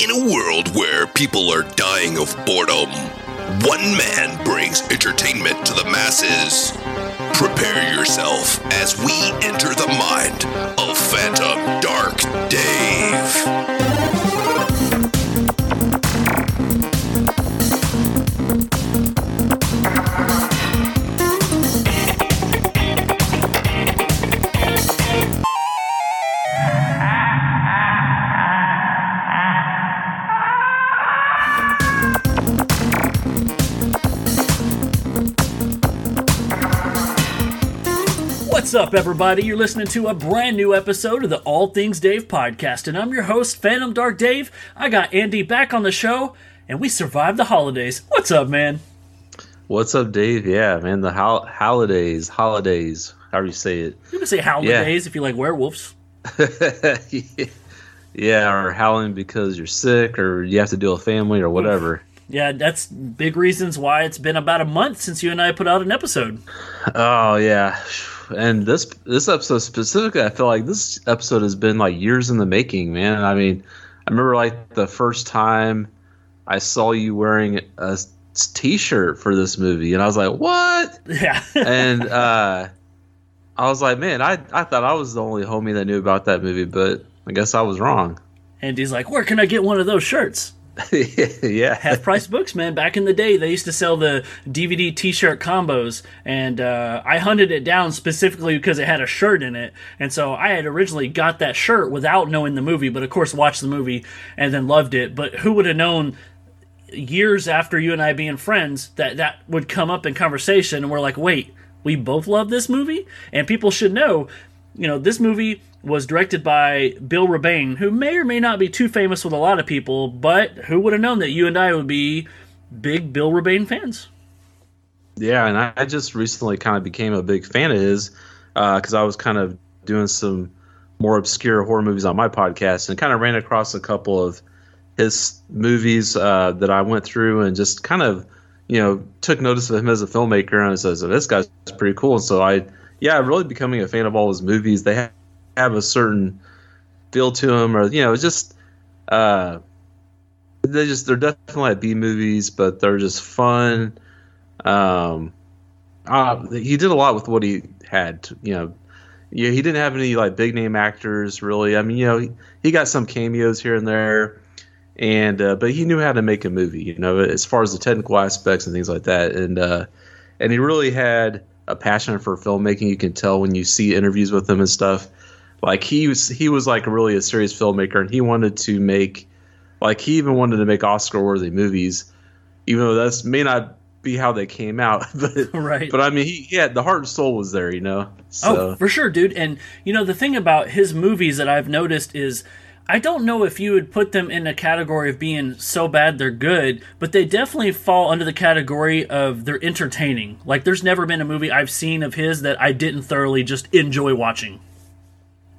In a world where people are dying of boredom, one man brings entertainment to the masses. Prepare yourself as we enter the mind of Phantom Dark Dave. Up, everybody? You're listening to a brand new episode of the All Things Dave podcast, and I'm your host, Phantom Dark Dave. I got Andy back on the show, and we survived the holidays. What's up, man? What's up, Dave? Yeah, man, the hol- holidays, holidays, however you say it. You can say holidays if you like werewolves. yeah, or howling because you're sick or you have to deal with family or whatever. Yeah, that's big reasons why it's been about a month since you and I put out an episode. Oh yeah, and this this episode specifically, I feel like this episode has been like years in the making, man. I mean, I remember like the first time I saw you wearing a t-shirt for this movie, and I was like, "What?" Yeah. and uh, I was like, "Man, I I thought I was the only homie that knew about that movie, but I guess I was wrong." and he's like, Where can I get one of those shirts? yeah, half price books, man. Back in the day, they used to sell the DVD T-shirt combos, and uh, I hunted it down specifically because it had a shirt in it, and so I had originally got that shirt without knowing the movie, but of course watched the movie and then loved it. But who would have known? Years after you and I being friends, that that would come up in conversation, and we're like, wait, we both love this movie, and people should know, you know, this movie was directed by Bill Rebane, who may or may not be too famous with a lot of people, but who would have known that you and I would be big Bill Rebane fans? Yeah, and I, just recently kind of became a big fan of his because uh, I was kind of doing some more obscure horror movies on my podcast and kind of ran across a couple of his movies uh, that I went through and just kind of, you know, took notice of him as a filmmaker and I said, this guy's pretty cool. And so I, yeah, really becoming a fan of all his movies. They have have a certain feel to them, or you know, just uh, they just they're definitely like B movies, but they're just fun. Um, uh, he did a lot with what he had, you know. Yeah, he didn't have any like big name actors really. I mean, you know, he, he got some cameos here and there, and uh, but he knew how to make a movie, you know, as far as the technical aspects and things like that, and uh, and he really had a passion for filmmaking. You can tell when you see interviews with him and stuff like he was he was like really a serious filmmaker and he wanted to make like he even wanted to make oscar worthy movies even though that's may not be how they came out but right but i mean he, he had the heart and soul was there you know oh, so. oh for sure dude and you know the thing about his movies that i've noticed is I don't know if you would put them in a category of being so bad they're good, but they definitely fall under the category of they're entertaining. Like there's never been a movie I've seen of his that I didn't thoroughly just enjoy watching.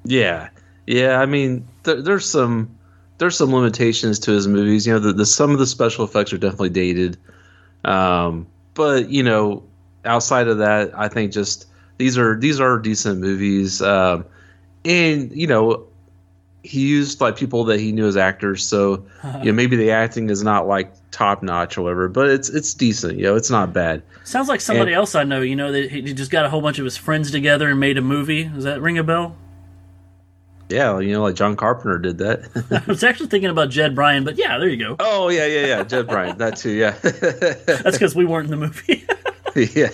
Yeah, yeah. I mean, th- there's some there's some limitations to his movies. You know, the, the some of the special effects are definitely dated, um, but you know, outside of that, I think just these are these are decent movies. Um, and you know, he used like people that he knew as actors, so you know maybe the acting is not like top notch or whatever, but it's it's decent. You know, it's not bad. Sounds like somebody and, else I know. You know, that he just got a whole bunch of his friends together and made a movie. Does that ring a bell? Yeah, you know, like John Carpenter did that. I was actually thinking about Jed Bryan, but yeah, there you go. Oh yeah, yeah, yeah, Jed Bryan, that too. Yeah, that's because we weren't in the movie. yeah.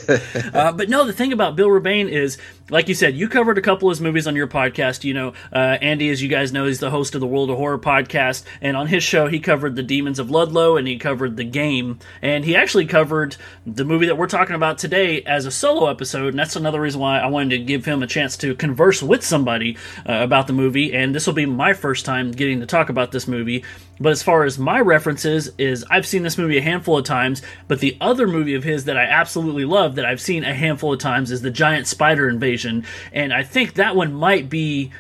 Uh, but no, the thing about Bill Rebane is, like you said, you covered a couple of his movies on your podcast. You know, uh, Andy, as you guys know, he's the host of the World of Horror podcast, and on his show, he covered the Demons of Ludlow and he covered the game, and he actually covered the movie that we're talking about today as a solo episode, and that's another reason why I wanted to give him a chance to converse with somebody uh, about the movie. And this will be my first time getting to talk about this movie. But as far as my references, is I've seen this movie a handful of times, but the other movie of his that I absolutely love that I've seen a handful of times is the Giant Spider Invasion, and I think that one might be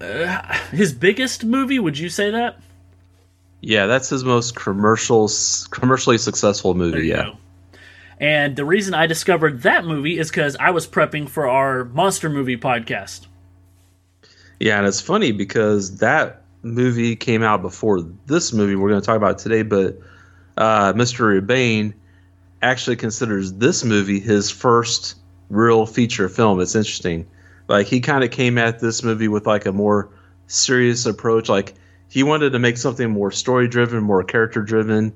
uh, his biggest movie. Would you say that? Yeah, that's his most commercial, commercially successful movie. Yeah. Go. And the reason I discovered that movie is because I was prepping for our monster movie podcast. Yeah, and it's funny because that movie came out before this movie we're going to talk about today, but uh, Mr. Rebane actually considers this movie his first real feature film. It's interesting. Like he kind of came at this movie with like a more serious approach. Like he wanted to make something more story driven, more character driven.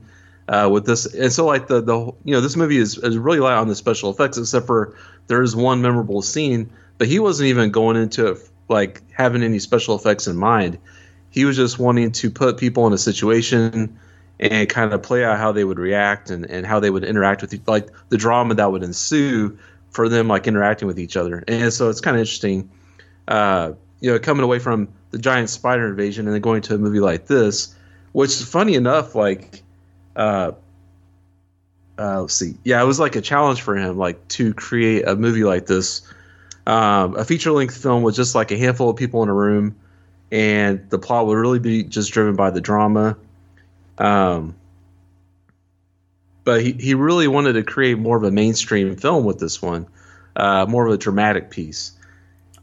Uh, with this, and so like the the you know this movie is, is really light on the special effects, except for there is one memorable scene, but he wasn't even going into it like having any special effects in mind. He was just wanting to put people in a situation and kind of play out how they would react and, and how they would interact with like the drama that would ensue for them like interacting with each other. And so it's kind of interesting, uh, you know, coming away from the giant spider invasion and then going to a movie like this, which is funny enough, like, uh, uh, let's see, yeah, it was like a challenge for him, like to create a movie like this, um, a feature length film with just like a handful of people in a room, and the plot would really be just driven by the drama. Um, but he, he really wanted to create more of a mainstream film with this one, uh, more of a dramatic piece.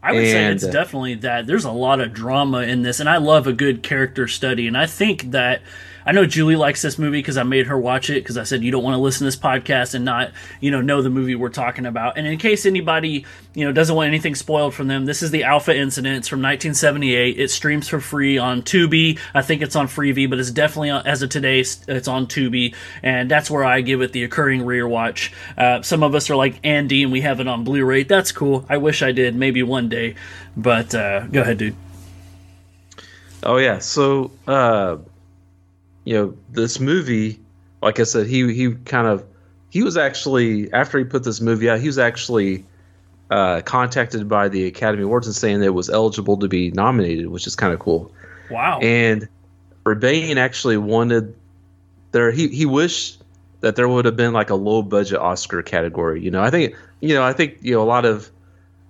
I would and, say it's uh, definitely that. There's a lot of drama in this, and I love a good character study. And I think that I know Julie likes this movie because I made her watch it because I said you don't want to listen to this podcast and not you know know the movie we're talking about. And in case anybody you know doesn't want anything spoiled from them, this is the Alpha Incident. It's from 1978. It streams for free on Tubi. I think it's on Freevee, but it's definitely on, as of today it's on Tubi, and that's where I give it the occurring rear watch. Uh, some of us are like Andy and we have it on Blu-ray. That's cool. I wish I did maybe one day, but uh, go ahead, dude. Oh yeah, so. Uh you know, this movie, like I said, he he kind of he was actually after he put this movie out, he was actually uh, contacted by the Academy Awards and saying that it was eligible to be nominated, which is kind of cool. Wow. And Rebane actually wanted there he he wished that there would have been like a low budget Oscar category. You know, I think you know I think you know a lot of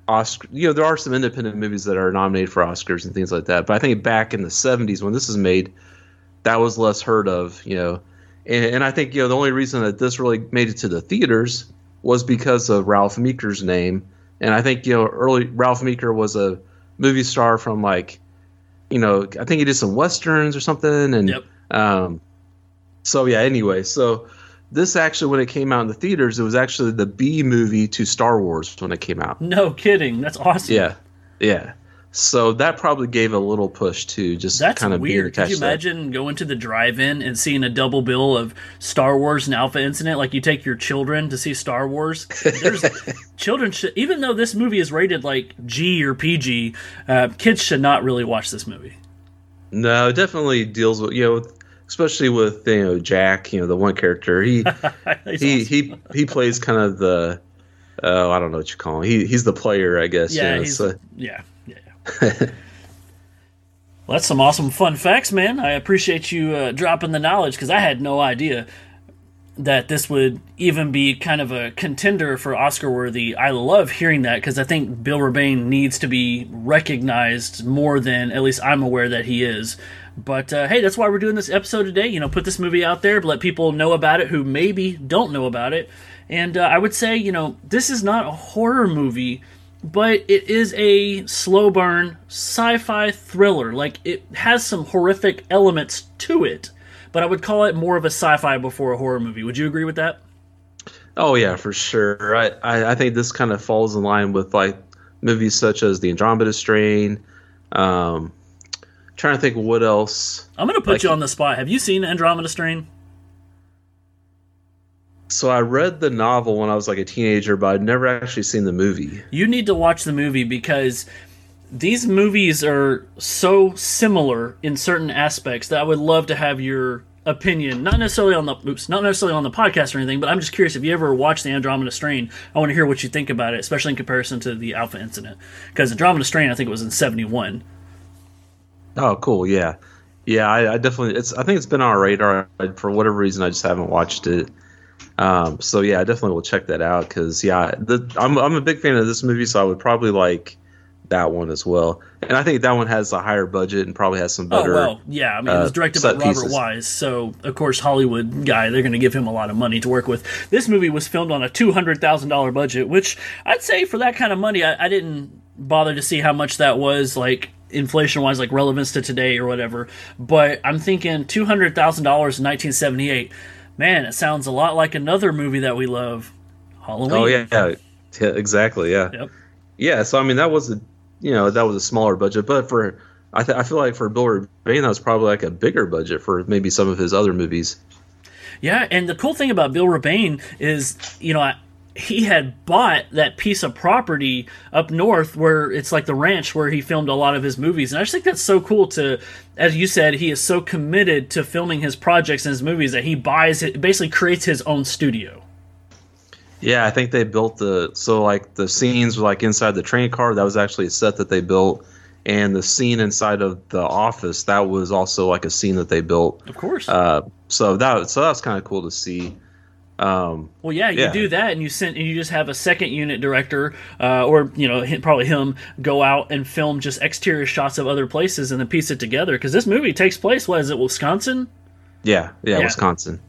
Oscar. You know, there are some independent movies that are nominated for Oscars and things like that. But I think back in the '70s when this was made, that was less heard of, you know. And, and, I think you know the only reason that this really made it to the theaters was because of Ralph Meeker's name. And I think you know early Ralph Meeker was a movie star from like, you know, I think he did some westerns or something. And yep. um, so yeah. Anyway, so this actually when it came out in the theaters, it was actually the B movie to Star Wars when it came out. No kidding. That's awesome. Yeah, yeah. So that probably gave a little push too, just That's kind of weird. Could you imagine going to the drive-in and seeing a double bill of Star Wars and Alpha Incident? Like you take your children to see Star Wars. There's children should, even though this movie is rated like G or PG, uh, kids should not really watch this movie. No, it definitely deals with you know, especially with you know Jack, you know the one character. He he he he plays kind of the. Oh, I don't know what you call him. He he's the player, I guess. Yeah, you know, he's, so. yeah. well, that's some awesome fun facts, man. I appreciate you uh, dropping the knowledge because I had no idea that this would even be kind of a contender for Oscar worthy. I love hearing that because I think Bill Rebane needs to be recognized more than at least I'm aware that he is. But uh, hey, that's why we're doing this episode today. You know, put this movie out there, let people know about it who maybe don't know about it. And uh, I would say, you know, this is not a horror movie but it is a slow burn sci-fi thriller. Like it has some horrific elements to it, but I would call it more of a sci-fi before a horror movie. Would you agree with that? Oh yeah, for sure. I I, I think this kind of falls in line with like movies such as The Andromeda Strain. Um, trying to think what else. I'm gonna put like, you on the spot. Have you seen Andromeda Strain? So I read the novel when I was like a teenager, but I'd never actually seen the movie. You need to watch the movie because these movies are so similar in certain aspects that I would love to have your opinion. Not necessarily on the oops, not necessarily on the podcast or anything, but I'm just curious if you ever watched the Andromeda Strain. I want to hear what you think about it, especially in comparison to the Alpha Incident. Because Andromeda Strain, I think it was in '71. Oh, cool! Yeah, yeah. I, I, definitely. It's. I think it's been on our radar for whatever reason. I just haven't watched it. Um, so yeah, I definitely will check that out because yeah, the, I'm I'm a big fan of this movie, so I would probably like that one as well. And I think that one has a higher budget and probably has some oh, better. Oh well, yeah. I mean, it was uh, directed by Robert pieces. Wise, so of course Hollywood guy, they're going to give him a lot of money to work with. This movie was filmed on a two hundred thousand dollar budget, which I'd say for that kind of money, I, I didn't bother to see how much that was. Like inflation wise, like relevance to today or whatever. But I'm thinking two hundred thousand dollars in 1978. Man, it sounds a lot like another movie that we love, Halloween. Oh yeah, yeah, yeah exactly. Yeah, Yep. yeah. So I mean, that was a you know that was a smaller budget, but for I th- I feel like for Bill Rebane that was probably like a bigger budget for maybe some of his other movies. Yeah, and the cool thing about Bill Rebane is, you know, I- he had bought that piece of property up north where it's like the ranch where he filmed a lot of his movies. And I just think that's so cool to, as you said, he is so committed to filming his projects and his movies that he buys it, basically creates his own studio. Yeah, I think they built the so like the scenes were like inside the train car. That was actually a set that they built, and the scene inside of the office that was also like a scene that they built. Of course. Uh, so that so that was kind of cool to see. Um, Well, yeah, you Yeah. do that, and you send, and you just have a second unit director, uh, or you know, probably him, go out and film just exterior shots of other places, and then piece it together. Because this movie takes place, what is it, Wisconsin? yeah, yeah, Yeah. Wisconsin.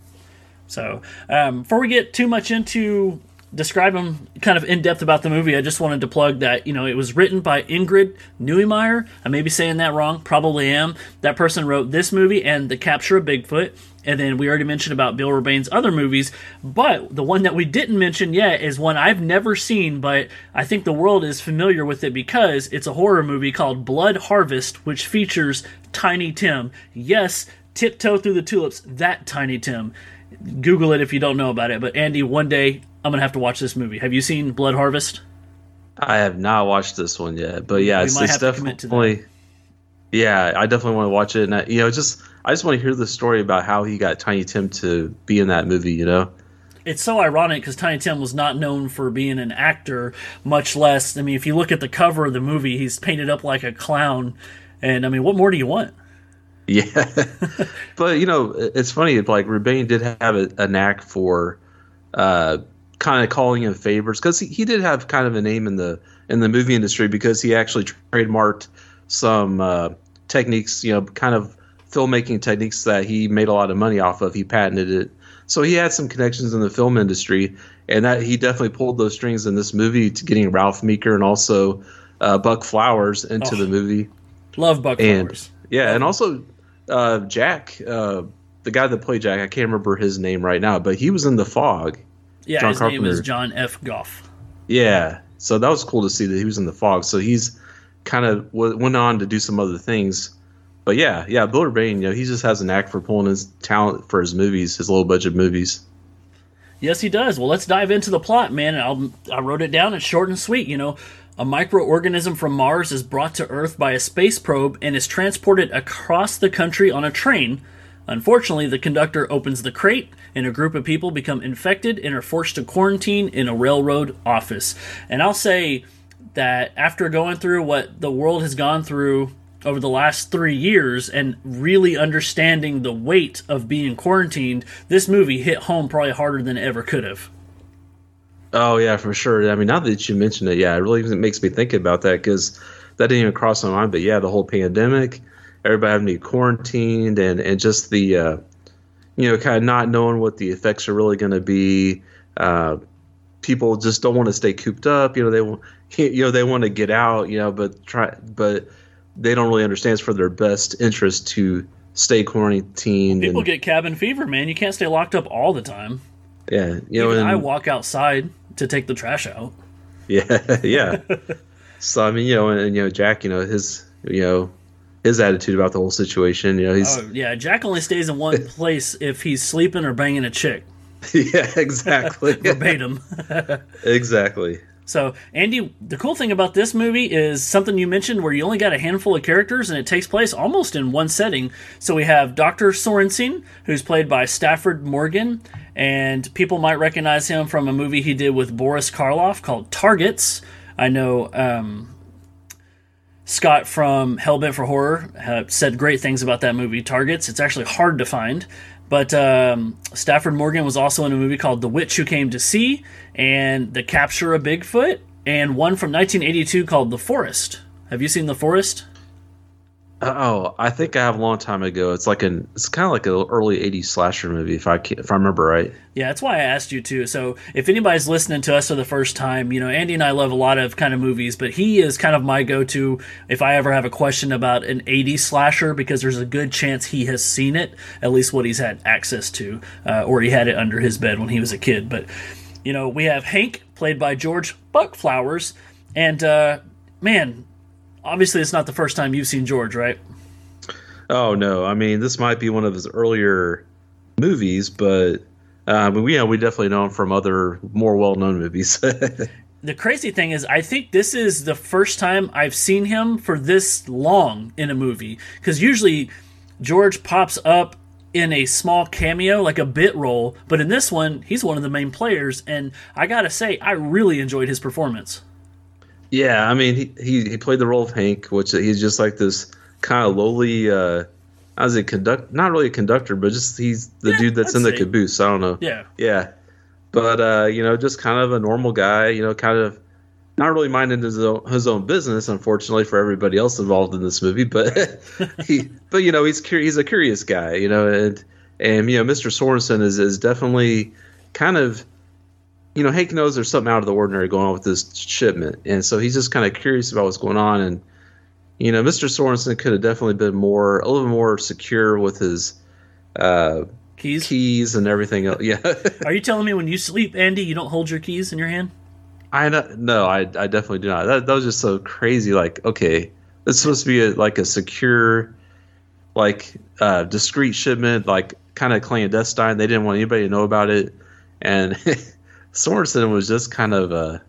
So, um, before we get too much into describing kind of in depth about the movie, I just wanted to plug that you know it was written by Ingrid Neumeyer. I may be saying that wrong, probably am. That person wrote this movie and The Capture of Bigfoot. And then we already mentioned about Bill Rebane's other movies, but the one that we didn't mention yet is one I've never seen, but I think the world is familiar with it because it's a horror movie called Blood Harvest, which features Tiny Tim. Yes, tiptoe through the tulips, that Tiny Tim. Google it if you don't know about it. But Andy, one day I'm gonna have to watch this movie. Have you seen Blood Harvest? I have not watched this one yet, but yeah, We it's, it's have to to that. definitely. Yeah, I definitely want to watch it, and I, you know, just I just want to hear the story about how he got Tiny Tim to be in that movie. You know, It's so ironic because Tiny Tim was not known for being an actor, much less. I mean, if you look at the cover of the movie, he's painted up like a clown. And I mean, what more do you want? Yeah, but you know, it's funny. Like Rebane did have a, a knack for uh, kind of calling in favors because he, he did have kind of a name in the in the movie industry because he actually trademarked some uh, techniques. You know, kind of filmmaking techniques that he made a lot of money off of. He patented it, so he had some connections in the film industry, and that he definitely pulled those strings in this movie to getting Ralph Meeker and also uh, Buck Flowers into Oh. the movie. Love Buck And- Flowers. Yeah, and also uh, Jack, uh, the guy that played Jack, I can't remember his name right now, but he was in The Fog. Yeah, John his name is John F. Goff. Yeah, so that was cool to see that he was in The Fog. So he's kind of w- went on to do some other things. But yeah, yeah, Bill Rebane, you know, he just has an act for pulling his talent for his movies, his low budget movies. Yes, he does. Well, let's dive into the plot, man. I'll, I wrote it down. It's short and sweet. You know, a microorganism from Mars is brought to Earth by a space probe and is transported across the country on a train. Unfortunately, the conductor opens the crate, and a group of people become infected and are forced to quarantine in a railroad office. And I'll say that after going through what the world has gone through over the last three years and really understanding the weight of being quarantined, this movie hit home probably harder than ever could have. Oh yeah, for sure. I mean, now that you mention it, yeah, it really makes me think about that because that didn't even cross my mind. But yeah, the whole pandemic, everybody having to be quarantined, and and just the, uh, you know, kind of not knowing what the effects are really going to be. Uh, people just don't want to stay cooped up. You know, they want, you know, they want to get out. You know, but try, but they don't really understand it's for their best interest to stay quarantined. People and, get cabin fever, man. You can't stay locked up all the time. yeah, you know, and, I walk outside to take the trash out. Yeah, yeah. so I mean, you know, and, and you know, Jack, you know, his, you know, his attitude about the whole situation. You know, he's Oh yeah, Jack only stays in one place if he's sleeping or banging a chick. yeah, exactly, Verbatim. exactly. So, Andy, the cool thing about this movie is something you mentioned where you only got a handful of characters and it takes place almost in one setting. So, we have Dr. Sorensen, who's played by Stafford Morgan, and people might recognize him from a movie he did with Boris Karloff called Targets. I know um, Scott from Hellbent for Horror uh, said great things about that movie, Targets. It's actually hard to find. But um, Stafford Morgan was also in a movie called The Witch Who Came to See and The Capture of Bigfoot, and one from 1982 called The Forest. Have you seen The Forest? Oh, I think I have a long time ago. It's like an it's kind of like an early '80s slasher movie, if I if I remember right. Yeah, that's why I asked you too. So if anybody's listening to us for the first time, you know, Andy and I love a lot of kind of movies, but he is kind of my go-to if I ever have a question about an '80s slasher because there's a good chance he has seen it, at least what he's had access to, uh, or he had it under his bed when he was a kid. But you know, we have Hank played by George Buck Flowers, and uh, man obviously it's not the first time you've seen George, right? Oh no, I mean this might be one of his earlier movies, but uh, we know we definitely know him from other more well-known movies. the crazy thing is, I think this is the first time I've seen him for this long in a movie because usually George pops up in a small cameo, like a bit role, but in this one, he's one of the main players, and I gotta say, I really enjoyed his performance. Yeah, I mean, he, he, he played the role of Hank, which he's just like this kind of lowly, uh, as a conduct, not really a conductor, but just he's the yeah, dude that's I'd in the say. caboose. I don't know. Yeah, yeah, but uh, you know, just kind of a normal guy. You know, kind of not really minding his own, his own business, unfortunately for everybody else involved in this movie. But he, but you know, he's curious. He's a curious guy. You know, and and you know, Mr. Sorensen is is definitely kind of you know, Hank knows there's something out of the ordinary going on with this shipment, and so he's just kind of curious about what's going on. And you know, Mr. Sorensen could have definitely been more, a little more secure with his uh, keys, keys, and everything else. Yeah. Are you telling me when you sleep, Andy, you don't hold your keys in your hand? I no, I, I definitely do not. That, that was just so crazy. Like, okay, it's supposed to be a, like a secure, like uh, discreet shipment, like kind of clandestine. They didn't want anybody to know about it, and Sorensen was just kind of a,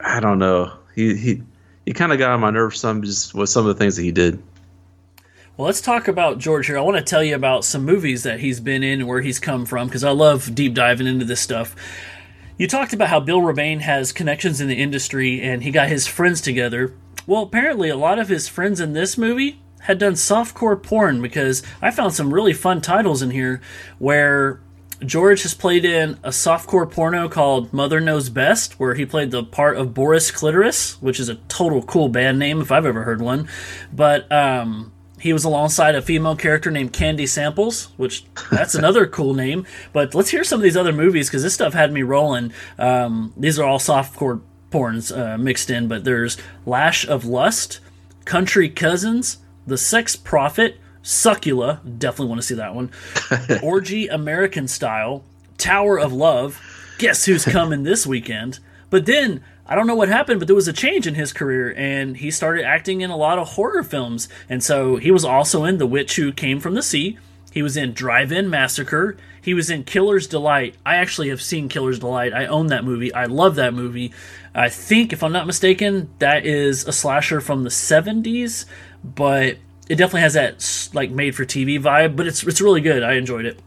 I don't know. He he he kind of got on my nerves some just with some of the things that he did. Well, let's talk about George here. I want to tell you about some movies that he's been in and where he's come from because I love deep diving into this stuff. You talked about how Bill Rebane has connections in the industry and he got his friends together. Well, apparently, a lot of his friends in this movie had done softcore porn because I found some really fun titles in here where George has played in a softcore porno called Mother Knows Best, where he played the part of Boris Clitoris, which is a total cool band name if I've ever heard one. But um, he was alongside a female character named Candy Samples, which that's another cool name. But let's hear some of these other movies because this stuff had me rolling. Um, these are all softcore porns uh, mixed in, but there's Lash of Lust, Country Cousins, The Sex Prophet. Suckula, definitely want to see that one. Orgy American Style, Tower of Love. Guess who's coming this weekend? But then I don't know what happened, but there was a change in his career, and he started acting in a lot of horror films. And so he was also in The Witch Who Came from the Sea. He was in Drive In Massacre. He was in Killer's Delight. I actually have seen Killer's Delight. I own that movie. I love that movie. I think, if I'm not mistaken, that is a slasher from the 70s, but it definitely has that like made for TV vibe, but it's it's really good. I enjoyed it.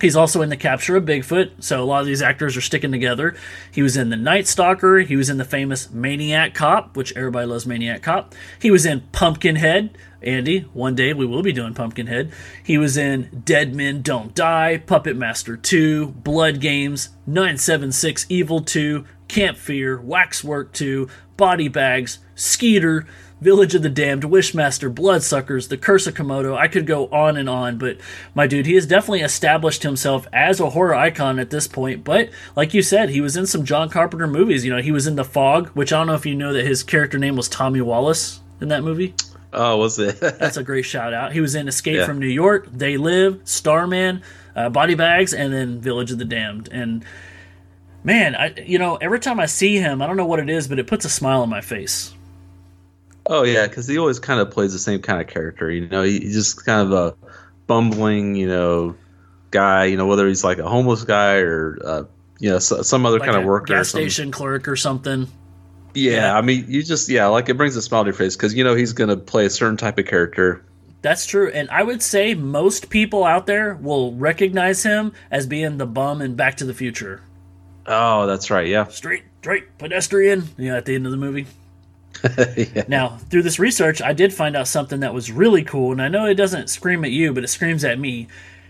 He's also in the capture of Bigfoot, so a lot of these actors are sticking together. He was in the Night Stalker. He was in the famous Maniac Cop, which everybody loves Maniac Cop. He was in Pumpkinhead. Andy, one day we will be doing Pumpkinhead. He was in Dead Men Don't Die, Puppet Master 2, Blood Games, 976 Evil 2, Camp Fear, Waxwork 2, Body Bags, Skeeter, Village of the Damned, Wishmaster, Bloodsuckers, The Curse of Komodo. I could go on and on, but my dude, he has definitely established himself as a horror icon at this point. But like you said, he was in some John Carpenter movies. You know, he was in The Fog, which I don't know if you know that his character name was Tommy Wallace in that movie. Oh, was it? That's a great shout out. He was in Escape yeah. from New York, They Live, Starman, uh, Body Bags, and then Village of the Damned. And man, I you know every time I see him, I don't know what it is, but it puts a smile on my face. Oh yeah, because he always kind of plays the same kind of character. You know, he's just kind of a bumbling, you know, guy. You know, whether he's like a homeless guy or uh, you know some other like kind of worker, gas station clerk or something. Yeah, yeah, I mean, you just yeah, like it brings a smile to your face because you know he's gonna play a certain type of character. That's true, and I would say most people out there will recognize him as being the bum in Back to the Future. Oh, that's right. Yeah, straight, straight pedestrian. Yeah, at the end of the movie. yeah. Now, through this research, I did find out something that was really cool, and I know it doesn't scream at you, but it screams at me.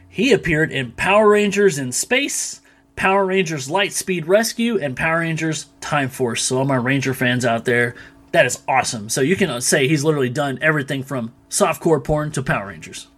He appeared in Power Rangers in Space, Power Rangers Lightspeed Rescue, and Power Rangers Time Force. So, all my Ranger fans out there, that is awesome. So, you can say he's literally done everything from softcore porn to Power Rangers.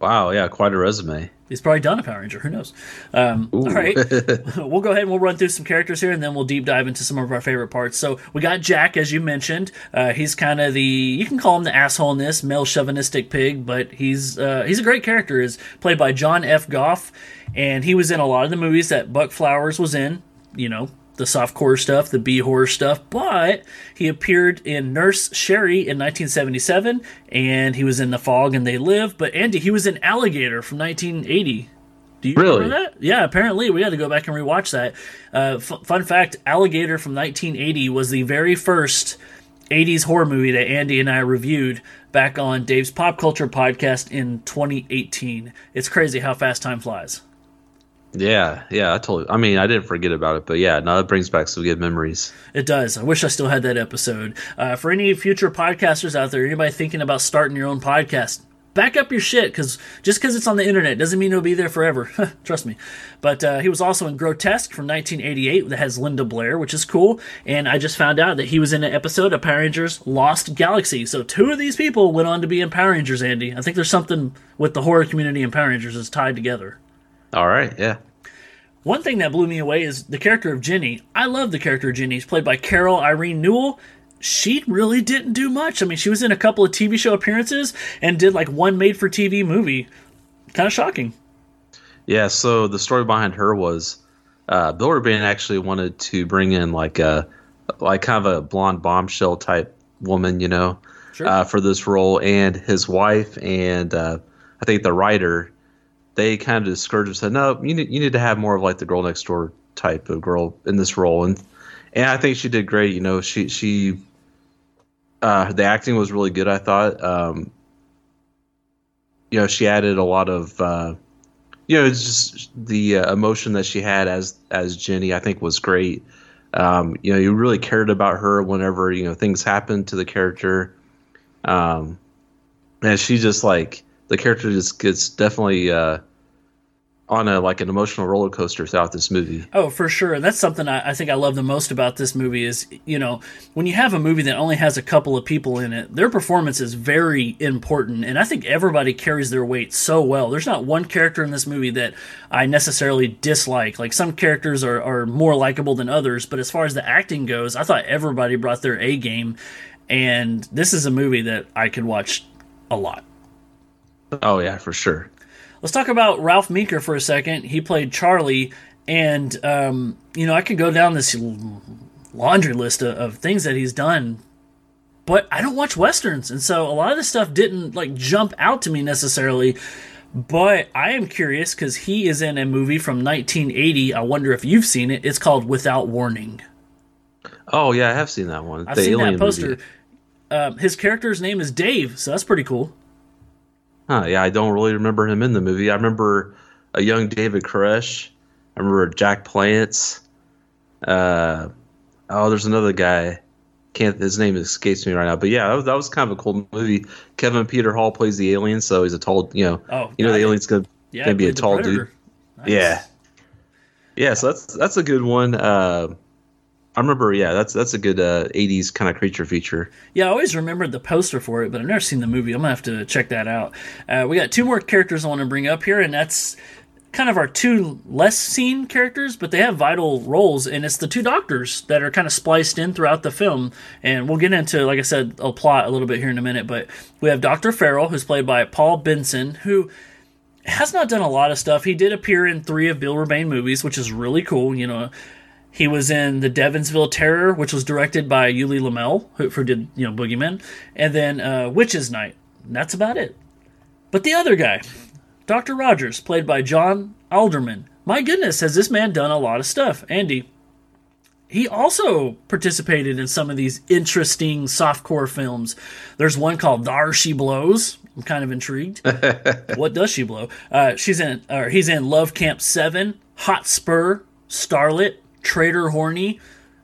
Wow, yeah, quite a resume. He's probably done a Power Ranger. Who knows? Um, all right, we'll go ahead and we'll run through some characters here, and then we'll deep dive into some of our favorite parts. So we got Jack, as you mentioned. Uh, he's kind of the you can call him the asshole in this male chauvinistic pig, but he's uh, he's a great character. Is played by John F. Goff, and he was in a lot of the movies that Buck Flowers was in. You know, the softcore stuff, the B horror stuff, but he appeared in Nurse Sherri in 1977, and he was in The Fog and They Live. But Andy, he was in Alligator from 1980. Do you Really? remember that? Yeah, apparently we had to go back and rewatch that. Uh, f- fun fact: Alligator from 1980 was the very first 80s horror movie that Andy and I reviewed back on Dave's Pop Culture podcast in 2018. It's crazy how fast time flies. Yeah, yeah, I totally. I mean, I didn't forget about it, but yeah, no, it brings back some good memories. It does. I wish I still had that episode. Uh, for any future podcasters out there, anybody thinking about starting your own podcast, back up your shit because just because it's on the internet doesn't mean it'll be there forever. Trust me. But uh, he was also in Grotesque from 1988 that has Linda Blair, which is cool. And I just found out that he was in an episode of Power Rangers Lost Galaxy. So two of these people went on to be in Power Rangers, Andy. I think there's something with the horror community and Power Rangers is tied together. All right, yeah, One thing that blew me away is the character of Jenny. I love the character of Jenny. She's played by Carol Irene Newell. She really didn't do much. I mean, she was in a couple of TV show appearances and did like one made for TV movie. Kind of shocking. yeah. So the story behind her was uh, Bill Rebane actually wanted to bring in like a like kind of a blonde bombshell type woman, you know, Sure. uh, for this role, and his wife and uh, I think the writer they kind of discouraged and said, "No, you need you need to have more of like the girl next door type of girl in this role," and and I think she did great. You know, she she uh, the acting was really good. I thought, um, you know, she added a lot of. Uh, you know, it's just the uh, emotion that she had as as Jenny. I think was great. Um, you know, you really cared about her whenever you know things happened to the character. Um, and she just like the character just gets definitely uh, on a like an emotional roller coaster throughout this movie. Oh, for sure. And that's something I, I think I love the most about this movie is, you know, when you have a movie that only has a couple of people in it, their performance is very important. And I think everybody carries their weight so well. There's not one character in this movie that I necessarily dislike. Like some characters are, are more likable than others, but as far as the acting goes, I thought everybody brought their A game. And this is a movie that I could watch a lot. Oh yeah, for sure. Let's talk about Ralph Meeker for a second. He played Charlie, and um, you know I could go down this laundry list of, of things that he's done, but I don't watch westerns, and so a lot of this stuff didn't like jump out to me necessarily. But I am curious because he is in a movie from 1980. I wonder if you've seen it. It's called Without Warning. Oh yeah, I have seen that one. I've The seen that poster. Um, his character's name is Dave, so that's pretty cool. Huh, yeah, I don't really remember him in the movie. I remember a young David Koresh. I remember Jack Palance. Uh, oh, there's another guy. Can't his name escapes me right now. But yeah, that was, that was kind of a cool movie. Kevin Peter Hall plays the alien, so he's a tall. You know, Oh, you know the alien's gonna Yeah, gonna be a tall dude. Nice. Yeah, yeah. So that's that's a good one. Uh, I remember. Yeah, that's that's a good uh, '80s kind of creature feature. Yeah, I always remembered the poster for it, but I've never seen the movie. I'm gonna have to check that out. Uh, we got two more characters I want to bring up here, and that's kind of our two less seen characters, but they have vital roles, and it's the two doctors that are kind of spliced in throughout the film. And we'll get into, like I said, a plot a little bit here in a minute. But we have Doctor Farrell, who's played by Paul Benson, who has not done a lot of stuff. He did appear in three of Bill Rebane movies, which is really cool. You know, he was in the Devonsville Terror, which was directed by Ulli Lommel, who, who did you know Boogeyman, and then uh, Witches Night. And that's about it. But the other guy, Doctor Rogers, played by John Alderman. My goodness, has this man done a lot of stuff? Andy, he also participated in some of these interesting softcore films. There's one called Thar She Blows. I'm kind of intrigued. what does she blow? Uh, she's in, or he's in Love Camp Seven, Hot Spur, Starlet, Trader Horny,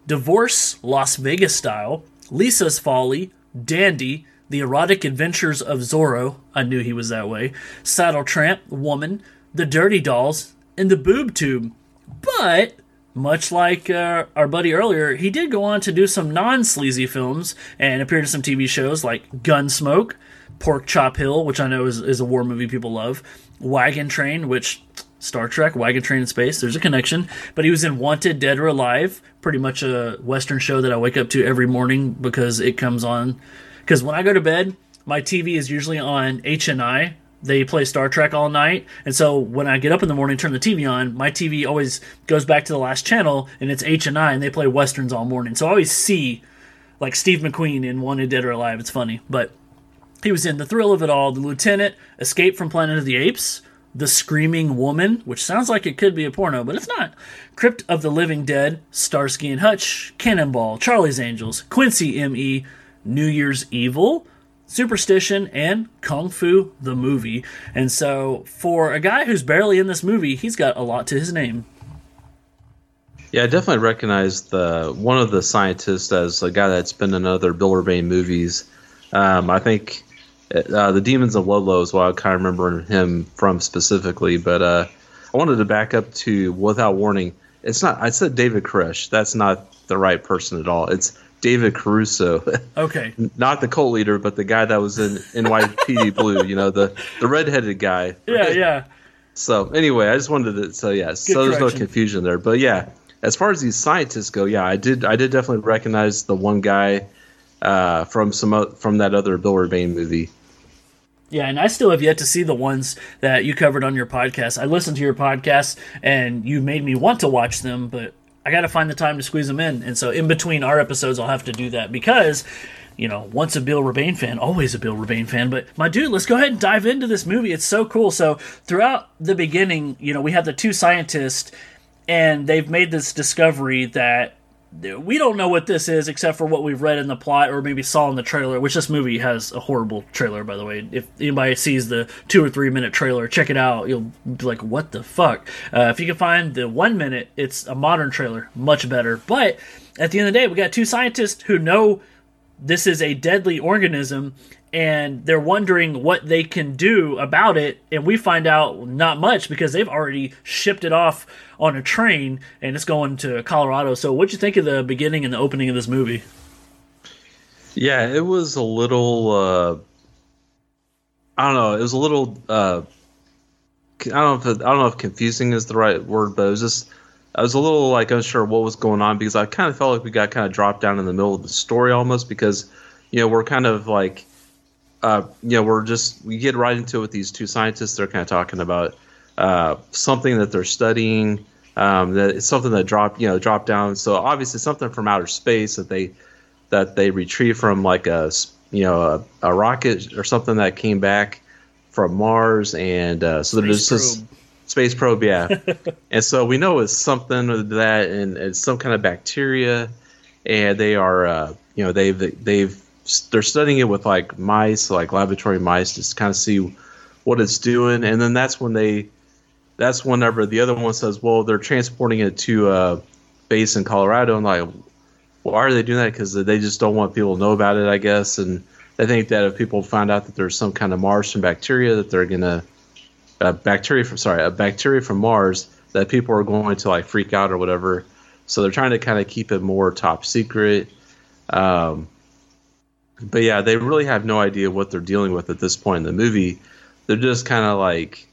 Divorce, Las Vegas Style, Lisa's Folly, Dandy, The Erotic Adventures of Zorro. I knew he was that way. Saddle Tramp, Woman, The Dirty Dolls, and The Boob Tube. But much like uh, our buddy earlier, he did go on to do some non sleazy films and appeared in some TV shows like Gunsmoke, Pork Chop Hill, which I know is, is a war movie people love. Wagon Train, which Star Trek, Wagon Train in Space, there's a connection. But he was in Wanted, Dead or Alive, pretty much a Western show that I wake up to every morning because it comes on. Because when I go to bed, my TV is usually on H&I. They play Star Trek all night, and so when I get up in the morning, turn the TV on, my TV always goes back to the last channel, and it's H&I, and they play westerns all morning. So I always see like Steve McQueen in Wanted, Dead or Alive. It's funny, but he was in The Thrill of It All, The Lieutenant, Escape from Planet of the Apes, The Screaming Woman, which sounds like it could be a porno, but it's not. Crypt of the Living Dead, Starsky and Hutch, Cannonball, Charlie's Angels, Quincy M.E., New Year's Evil, Superstition, and Kung Fu the movie. And so, for a guy who's barely in this movie, he's got a lot to his name. Yeah, I definitely recognize the one of the scientists as a guy that's been in other Bill Rebane movies. Um, I think uh, the Demons of Ludlow is what I kind of remember him from specifically. But uh, I wanted to back up to Without Warning. It's not. I said David Koresh. That's not the right person at all. It's David Caruso. Okay. not the cult leader, but the guy that was in NYPD Blue. You know, the the redheaded guy. Yeah, yeah. So anyway, I just wanted to. So yeah, so there's no confusion there. But yeah, as far as these scientists go, yeah, I did. I did definitely recognize the one guy uh, from some from that other Bill Rebane movie. Yeah, and I still have yet to see the ones that you covered on your podcast. I listened to your podcast, and you made me want to watch them, but I got to find the time to squeeze them in. And so, in between our episodes, I'll have to do that because, you know, once a Bill Rebane fan, always a Bill Rebane fan. But my dude, let's go ahead and dive into this movie. It's so cool. So, throughout the beginning, you know, we have the two scientists, and they've made this discovery that we don't know what this is except for what we've read in the plot or maybe saw in the trailer which this movie has a horrible trailer by the way. If anybody sees the two or three minute trailer check it out. You'll be like what the fuck? Uh, if you can find the one minute it's a modern trailer much better. But at the end of the day we got two scientists who know this is a deadly organism and they're wondering what they can do about it and we find out not much because they've already shipped it off on a train and it's going to colorado. So what'd you think of the beginning and the opening of this movie? Yeah it was a little uh i don't know it was a little uh i don't know if i don't know if confusing is the right word but it was just i was a little like unsure what was going on because i kind of felt like we got kind of dropped down in the middle of the story almost because you know we're kind of like uh, you know, we're just we get right into it with these two scientists. They're kind of talking about uh, something that they're studying. Um, that it's something that dropped, you know, dropped down. So obviously something from outer space that they that they retrieve from like a you know a, a rocket or something that came back from Mars, and uh, so there's this space probe, yeah. and so we know it's something of that, and it's some kind of bacteria, and they are, uh, you know, they've they've they're studying it with like mice, like laboratory mice, just kind of see what it's doing, and then that's when they, that's whenever the other one says, well, they're transporting it to a base in Colorado, and like, why are they doing that? Because they just don't want people to know about it, I guess, and they think that if people find out that there's some kind of Martian bacteria, that they're gonna, a bacteria from sorry, a bacteria from Mars, that people are going to like freak out or whatever. So they're trying to kind of keep it more top secret. Um, but yeah, they really have no idea what they're dealing with at this point in the movie. They're just kind of like,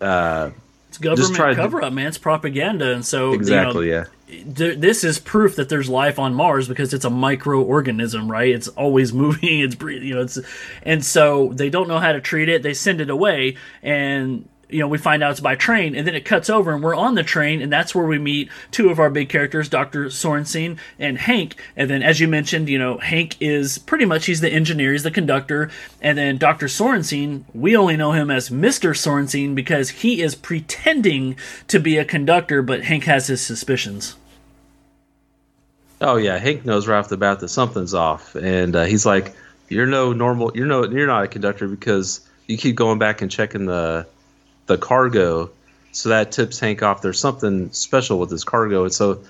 uh, it's government cover up, man. It's propaganda, and so exactly, you know, yeah. Th- this is proof that there's life on Mars because it's a microorganism, right? It's always moving, it's breathing, you know. It's and so they don't know how to treat it. They send it away, and you know, we find out it's by train, and then it cuts over, and we're on the train, and that's where we meet two of our big characters, Dr. Sorensen and Hank. And then, as you mentioned, you know, Hank is pretty much he's the engineer, he's the conductor, and then Dr. Sorensen, we only know him as Mr. Sorensen because he is pretending to be a conductor, but Hank has his suspicions. Oh yeah, Hank knows right off the bat that something's off, and uh, he's like, "You're no normal. You're no. You're not a conductor because you keep going back and checking the." The cargo. So that tips Hank off. There's something special with this cargo, and so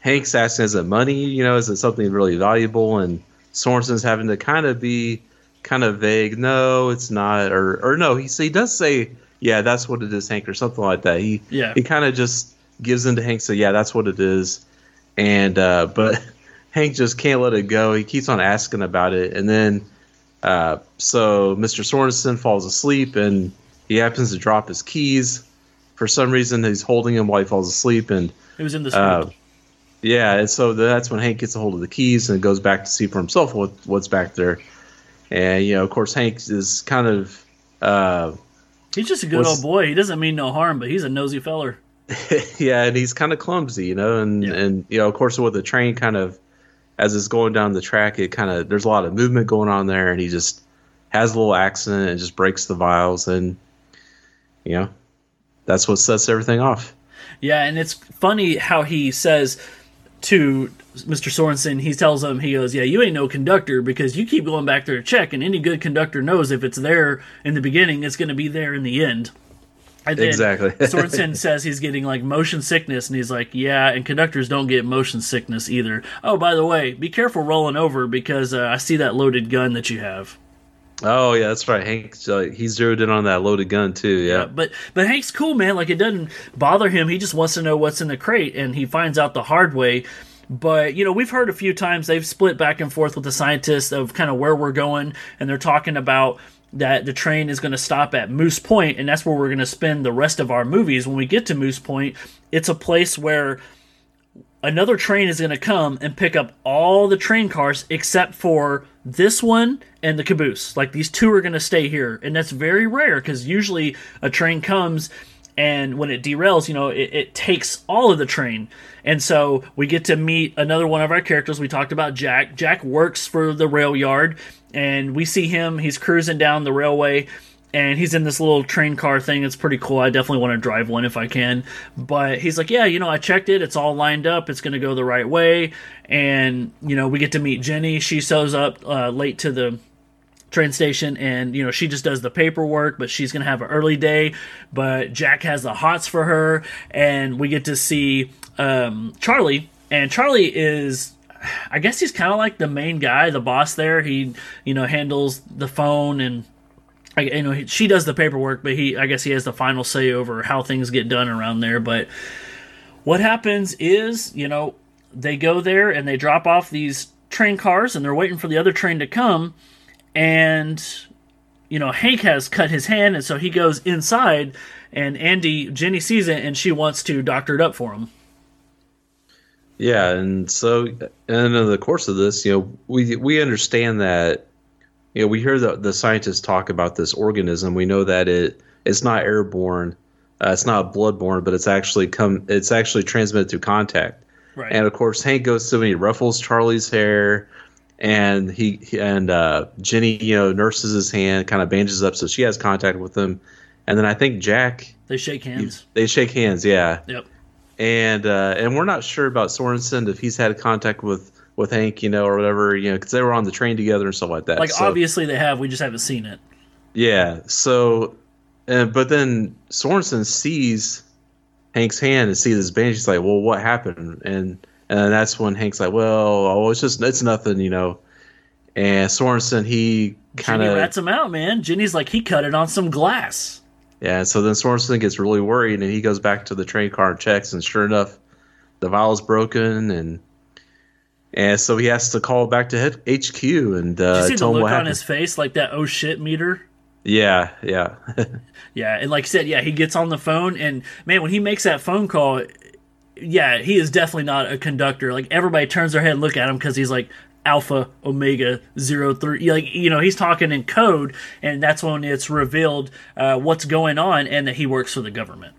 Hank's asking, "Is it money? You know, is it something really valuable?" And Sorensen's having to kind of be kind of vague. No, it's not. Or or no, he he does say, "Yeah, that's what it is, Hank," or something like that. He yeah. he kind of just gives in to Hank. So yeah, that's what it is. And uh, but Hank just can't let it go. He keeps on asking about it, and then Uh, so Mr. Sorensen falls asleep and he happens to drop his keys. For some reason, he's holding him while he falls asleep, and It was in the uh, yeah, and so that's when Hank gets a hold of the keys and goes back to see for himself what what's back there. And you know, of course, Hank is kind of uh, he's just a good old boy. He doesn't mean no harm, but he's a nosy feller. yeah, and he's kind of clumsy, you know, and Yeah. and you know, of course, with the train kind of as it's going down the track, it kind of there's a lot of movement going on there, and he just has a little accident and just breaks the vials, and you know, that's what sets everything off. Yeah, and it's funny how he says to Mr. Sorensen, he tells him, he goes, Yeah, you ain't no conductor because you keep going back there to check, and any good conductor knows if it's there in the beginning, it's going to be there in the end. And Exactly. Sorensen says he's getting like motion sickness, and he's like, Yeah, and conductors don't get motion sickness either. Oh, by the way, be careful rolling over because uh, I see that loaded gun that you have. Oh yeah, that's right. Hank, uh, he zeroed in on that loaded gun too. Yeah. But but Hank's cool, man. Like it doesn't bother him. He just wants to know what's in the crate, and he finds out the hard way. But you know, we've heard a few times they've split back and forth with the scientists of kind of where we're going, and they're talking about that the train is going to stop at Moose Point, and that's where we're going to spend the rest of our movies. When we get to Moose Point, it's a place where another train is going to come and pick up all the train cars except for this one and the caboose. Like these two are going to stay here, and that's very rare because usually a train comes and when it derails, you know, it, it takes all of the train. And so we get to meet another one of our characters. We talked about Jack. Jack works for the rail yard, and we see him. He's cruising down the railway and he's in this little train car thing. It's pretty cool. I definitely want to drive one if I can. But he's like, yeah, you know, I checked it. It's all lined up. It's going to go the right way. And you know, we get to meet Jenny. She shows up uh, late to the train station and you know she just does the paperwork but she's gonna have an early day but jack has the hots for her and we get to see um, charlie and charlie is i guess he's kind of like the main guy the boss there he you know handles the phone and I, you know, she does the paperwork, but he, I guess, he has the final say over how things get done around there. But what happens is, you know, they go there and they drop off these train cars, and they're waiting for the other train to come, and you know, Hank has cut his hand, and so he goes inside, and Andy, Jenny sees it, and she wants to doctor it up for him. Yeah, and so and in the course of this, you know, we we understand that you know we hear the the scientists talk about this organism. We know that it it's not airborne, uh, it's not bloodborne, but it's actually come it's actually transmitted through contact. Right. And of course, Hank goes to and he ruffles Charlie's hair, and he and uh, Jenny, you know, nurses his hand, kind of bandages up so she has contact with him, and then I think Jack they shake hands. they shake hands, yeah Yep. and uh, and we're not sure about Sorensen if he's had contact with with Hank, you know, or whatever, you know, because they were on the train together and stuff like that. Like So, obviously they have, we just haven't seen it. yeah. So, and but then Sorensen sees Hank's hand and sees his bandage. He's like, "Well, what happened?" And and that's when Hank's like, "Well, oh, it's just it's nothing, you know." And Sorensen, he kind Jenny of rats him out, man. Jenny's like he cut it on some glass. Yeah, so then Sorensen gets really worried and he goes back to the train car and checks, and sure enough, the vial's broken, and and so he has to call back to HQ and Did uh, you see the look on his face, like that oh shit meter? Yeah, yeah, Yeah, and like I said, yeah, he gets on the phone, and man, when he makes that phone call, yeah, he is definitely not a conductor. Like everybody turns their head and look at him because he's like Alpha Omega Zero Three. Like you know, he's talking in code, and that's when it's revealed uh, what's going on and that he works for the government.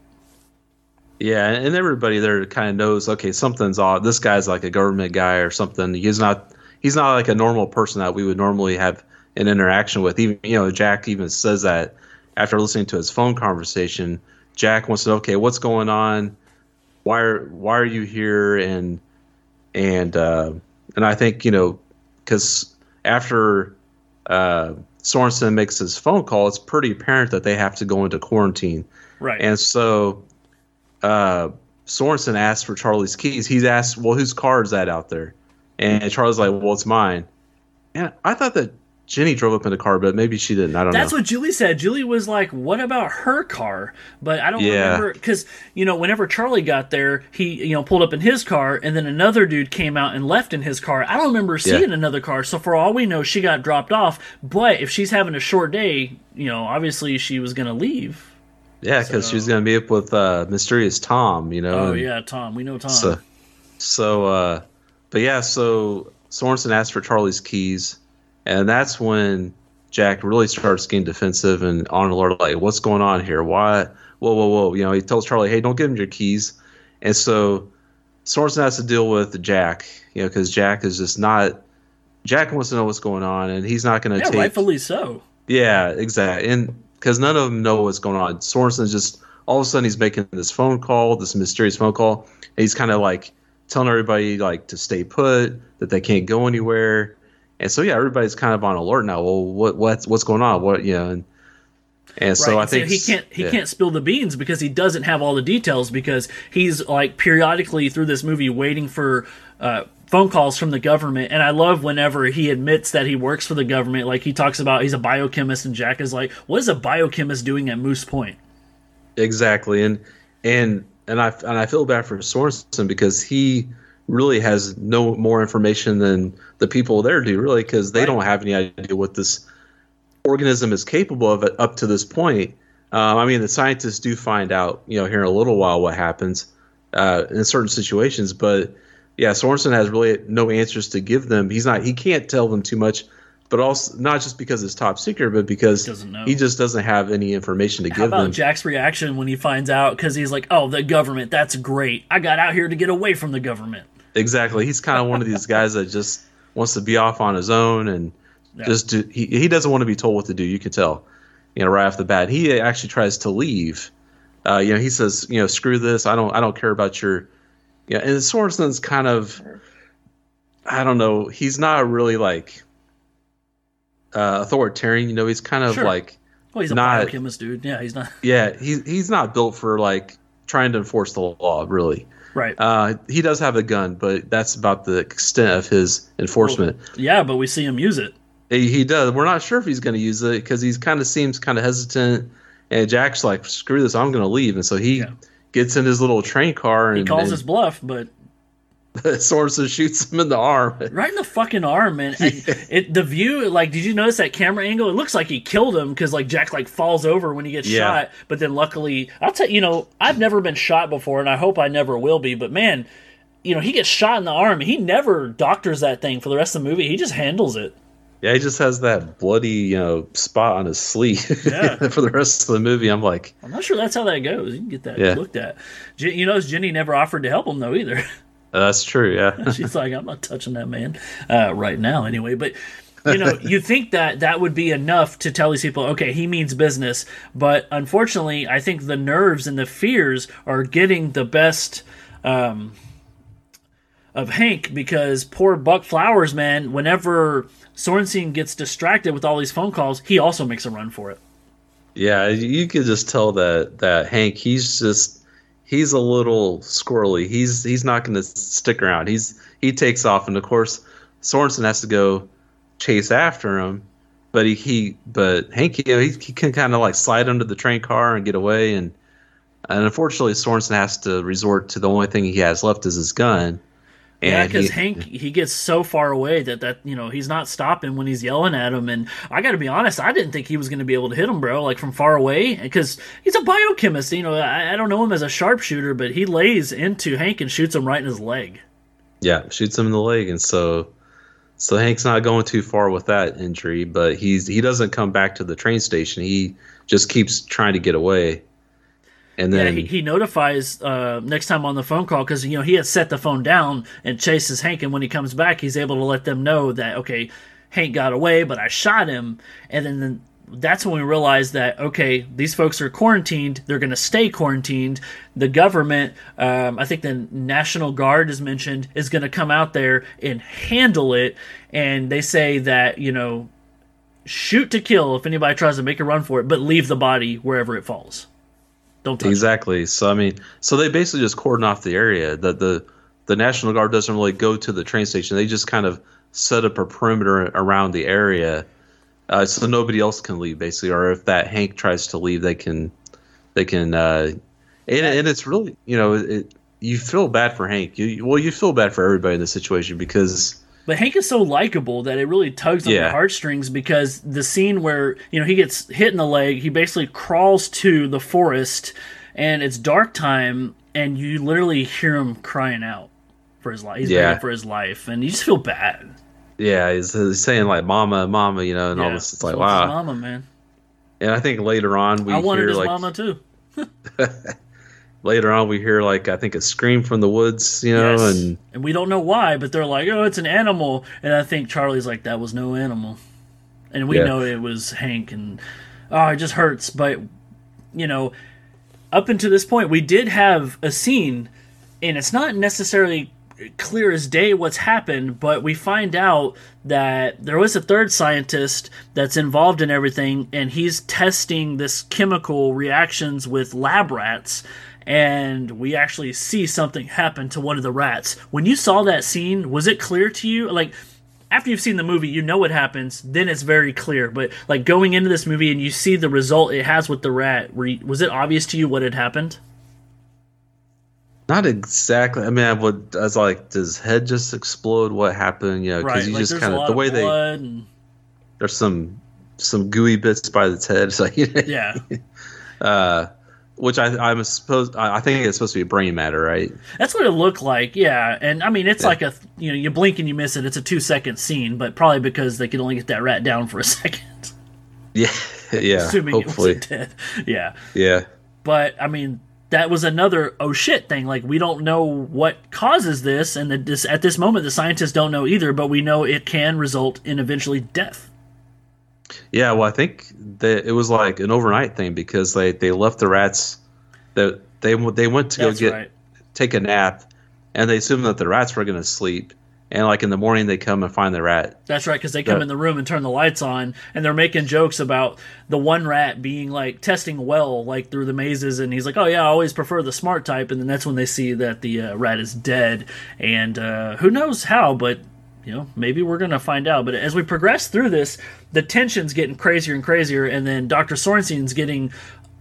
Yeah, and everybody there kind of knows. Okay, something's odd. This guy's like a government guy or something. He's not. He's not like a normal person that we would normally have an interaction with. Even you know, Jack even says that after listening to his phone conversation. Jack wants to know, okay, what's going on? Why are why are you here? And and uh, and I think you know because after uh, Sorensen makes his phone call, it's pretty apparent that they have to go into quarantine. Right. And so uh, Sorensen asks for Charlie's keys. He's asked, "Well, whose car is that out there?" And Charlie's like, "Well, it's mine." And I thought that Jenny drove up in the car, but maybe she didn't. I don't know. That's know. what Julie said. Julie was like, "What about her car?" But I don't Yeah. remember because you know whenever Charlie got there, he you know pulled up in his car, and then another dude came out and left in his car. I don't remember seeing another car. So for all we know, she got dropped off. But if she's having a short day, you know, obviously she was gonna leave. Yeah, because she was going to be up with uh, mysterious Tom. You know. Oh and yeah, Tom. We know Tom. So, so, uh, but yeah, so Sorensen asked for Charlie's keys, and that's when Jack really starts getting defensive and on alert, like, what's going on here? Why? Whoa, whoa, whoa! You know, he tells Charlie, "Hey, don't give him your keys," and so Sorensen has to deal with Jack, you know, because Jack is just not. Jack wants to know what's going on, and he's not going to yeah, take. rightfully so. Yeah, exactly. And because none of them know what's going on. Sorensen's just all of a sudden he's making this phone call, this mysterious phone call. And he's kind of like telling everybody like to stay put, that they can't go anywhere. And so yeah, everybody's kind of on alert now. Well, what what's what's going on? What you know? And, and so right. I think he can't he yeah. can't spill the beans because he doesn't have all the details because he's like periodically through this movie waiting for uh, phone calls from the government. And I love whenever he admits that he works for the government. Like he talks about he's a biochemist, and Jack is like, "What is a biochemist doing at Moose Point?" Exactly, and and and I and I feel bad for Sorensen because he really has no more information than the people there do, really, because they Right. don't have any idea what this organism is capable of up to this point. Um, I mean, the scientists do find out, you know, here in a little while what happens uh, in certain situations, but yeah, Sorensen has really no answers to give them. He's not, he can't tell them too much, but also not just because it's top secret, but because Doesn't he just doesn't have any information to How give about them. Jack's reaction when he finds out? Because he's like, "Oh, the government. That's great. I got out here to get away from the government." Exactly. He's kind of one of these guys that just wants to be off on his own and Yeah. just do. He, he doesn't want to be told what to do. You can tell, you know, right off the bat. He actually tries to leave. Uh, you know, he says, you know, screw this. I don't. I don't care about your. Yeah, and Sorensen's kind of. I don't know. He's not really like uh, authoritarian. You know, he's kind of Sure. like Well, he's a Not- biochemist, dude. Yeah, he's not yeah. He's he's not built for like trying to enforce the law. Really. right. Uh, he does have a gun, but that's about the extent of his enforcement. yeah, but we see him use it. He, he does. We're not sure if he's going to use it because he's kind of seems kind of hesitant. And Jack's like, "Screw this! I'm going to leave." And so he Yeah. Gets in his little train car and, He calls and his bluff, but Sorensen shoots him in the arm. right in the fucking arm, man. And it the view, like, did you notice that camera angle? It looks like he killed him because like Jack like falls over when he gets Yeah. shot. But then luckily, I'll tell you, you know, I've never been shot before, and I hope I never will be. But man, you know, he gets shot in the arm, and he never doctors that thing for the rest of the movie. He just handles it. Yeah, he just has that bloody, you know, spot on his sleeve Yeah. for the rest of the movie. I'm like, I'm not sure that's how that goes. You can get that Yeah. looked at. You notice Jenny never offered to help him though either. that's true. Yeah, She's like, I'm not touching that man uh, right now, anyway. But you know, you think that that would be enough to tell these people, okay, he means business. But unfortunately, I think the nerves and the fears are getting the best um, of Hank because poor Buck Flowers, man. Whenever Sorensen gets distracted with all these phone calls, he also makes a run for it. yeah. You could just tell that that Hank, he's just he's a little squirrely. He's he's not going to stick around. He's he takes off, and of course Sorensen has to go chase after him. But he, he but Hank, you know, he, he can kind of like slide under the train car and get away, and and unfortunately Sorensen has to resort to the only thing he has left is his gun. And Yeah, because Hank he gets so far away that that you know he's not stopping when he's yelling at him. And I got to be honest, I didn't think he was going to be able to hit him, bro. Like from far away, because he's a biochemist. You know, I, I don't know him as a sharpshooter, but he lays into Hank and shoots him right in his leg. Yeah, shoots him in the leg, and so so Hank's not going too far with that injury, but he's he doesn't come back to the train station. He just keeps trying to get away, and Yeah, then he, he notifies uh, next time on the phone call because you know he had set the phone down and chases Hank, and when he comes back, he's able to let them know that okay, Hank got away, but I shot him, and then. then that's when we realize that okay, these folks are quarantined. They're going to stay quarantined. The government, um, I think the National Guard is mentioned, is going to come out there and handle it. And they say that you know, shoot to kill if anybody tries to make a run for it, but leave the body wherever it falls. Don't exactly. So I mean, so they basically just cordon off the area. That the the National Guard doesn't really go to the train station. They just kind of set up a perimeter around the area, uh, so nobody else can leave basically, or if that Hank tries to leave, they can they can. Uh, and, and it's really you know it, you feel bad for Hank. You well you feel bad for everybody in this situation because. But Hank is so likable that it really tugs on Yeah. your heartstrings because the scene where you know he gets hit in the leg, he basically crawls to the forest, and it's dark time, and you literally hear him crying out for his life. He's Yeah. begging for his life, and you just feel bad. Yeah, he's, he's saying like "mama, mama," you know, and all this. It's like So wow. mama, man. And I think later on we I wanted hear his like mama too. later on we hear like I think a scream from the woods, you know, Yes. and and we don't know why, but they're like, "Oh, it's an animal," and I think Charlie's like, "That was no animal," and we Yeah. know it was Hank, and oh, it just hurts. But you know, up until this point, we did have a scene, and it's not necessarily clear as day what's happened, but we find out that there was a third scientist that's involved in everything, and he's testing this chemical reactions with lab rats. And we actually see something happen to one of the rats. When you saw that scene, was it clear to you? Like, after you've seen the movie, you know what happens. Then it's very clear. But like going into this movie and you see the result it has with the rat, you- was it obvious to you what had happened? not exactly. I mean, I would. I was like, does head just explode? What happened? You know, because Right. you Like just kind of the way they and there's some some gooey bits by its head. It's like yeah. uh, which I I'm supposed I think it's supposed to be a brain matter, right? That's what it looked like, yeah. And I mean, it's like a you know, you blink and you miss it. It's a two second scene, but probably because they could only get that rat down for a second, Yeah, yeah. assuming hopefully, it was dead. Yeah, yeah. but I mean, that was another oh shit thing. Like we don't know what causes this, and that this at this moment the scientists don't know either. But we know it can result in eventually death. Yeah, well, I think that it was like an overnight thing because they, they left the rats. That they they went to That's go get right. take a nap, and they assumed that the rats were going to sleep. And like in the morning, they come and find the rat. That's right, because they come in the room and turn the lights on, and they're making jokes about the one rat being like testing well, like through the mazes, and he's like, "Oh yeah, I always prefer the smart type," and then that's when they see that the uh, rat is dead, and uh, who knows how, but you know, maybe we're gonna find out. But as we progress through this, the tension's getting crazier and crazier, and then Doctor Sorensen's getting.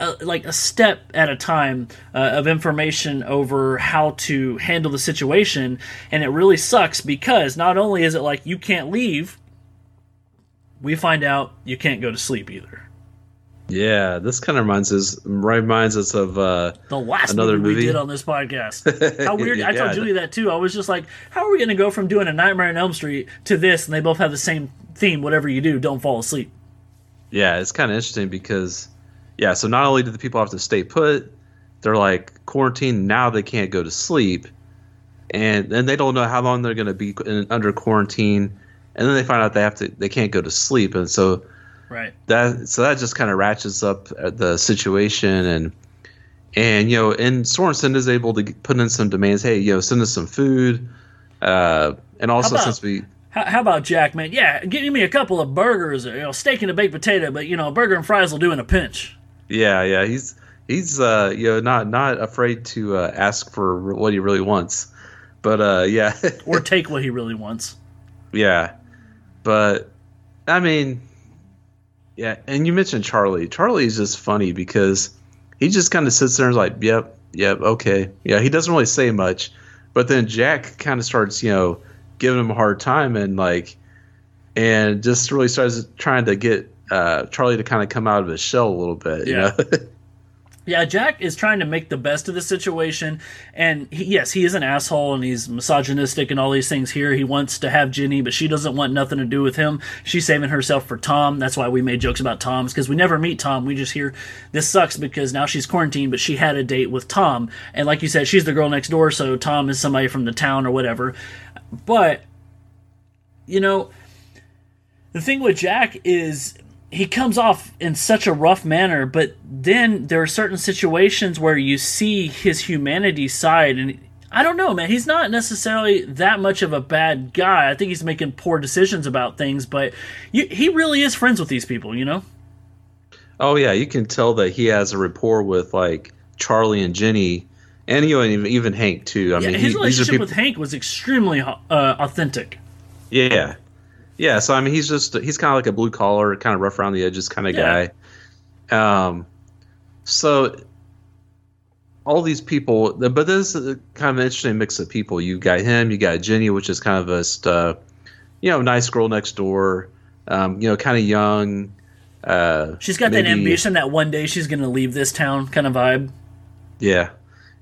Uh, like a step at a time uh, of information over how to handle the situation, and it really sucks because not only is it like you can't leave, we find out you can't go to sleep either. Yeah, this kind of reminds us reminds us of uh, The last Another movie, we did on this podcast. How weird! I told Julie that too. I was just like, "How are we going to go from doing a Nightmare on Elm Street to this?" And they both have the same theme. Whatever you do, don't fall asleep. yeah, it's kind of interesting because yeah, so not only do the people have to stay put, they're like quarantined now. They can't go to sleep, and and they don't know how long they're going to be in, under quarantine, and then they find out they have to they can't go to sleep, and so Right. that so that just kind of ratchets up uh, the situation and and you know and Sorensen is able to put in some demands hey you know send us some food uh and also about- since we How, how about Jack, man? Yeah, give me a couple of burgers, or, you know, steak and a baked potato, but you know, a burger and fries will do in a pinch. yeah yeah he's he's uh you know not not afraid to uh, ask for what he really wants but uh yeah Or take what he really wants. yeah but i mean yeah and you mentioned charlie. Charlie is just funny because he just kind of sits there and is like yep yep okay. Yeah he doesn't really say much but then jack kind of starts you know giving him a hard time and like and just really starts trying to get uh charlie to kind of come out of his shell a little bit you Yeah. know Yeah, Jack is trying to make the best of the situation, and he, yes, he is an asshole and he's misogynistic and all these things. Here, he wants to have Jenny, but she doesn't want nothing to do with him. She's saving herself for Tom. That's why we made jokes about Tom's because we never meet Tom. We just hear this sucks because now she's quarantined, but she had a date with Tom, and like you said, she's the girl next door, so Tom is somebody from the town or whatever. But you know, the thing with Jack is he comes off in such a rough manner, but then there are certain situations where you see his humanity side, and I don't know, man. He's not necessarily that much of a bad guy. I think he's making poor decisions about things, but you, he really is friends with these people, you know? Oh yeah, you can tell that he has a rapport with like Charlie and Jenny, and you know even, even Hank too. I Yeah, mean, his he, these are relationship people. with Hank was extremely uh, authentic. yeah, Yeah, so I mean, he's just he's kind of like a blue collar, kind of rough around the edges kind of Yeah. guy. Um, so all these people, but this is a kind of an interesting mix of people. You got him, you got Jenny, which is kind of a, uh, you know, nice girl next door. Um, you know, kind of young. Uh, She's got that ambition that one day she's going to leave this town kind of vibe. Yeah,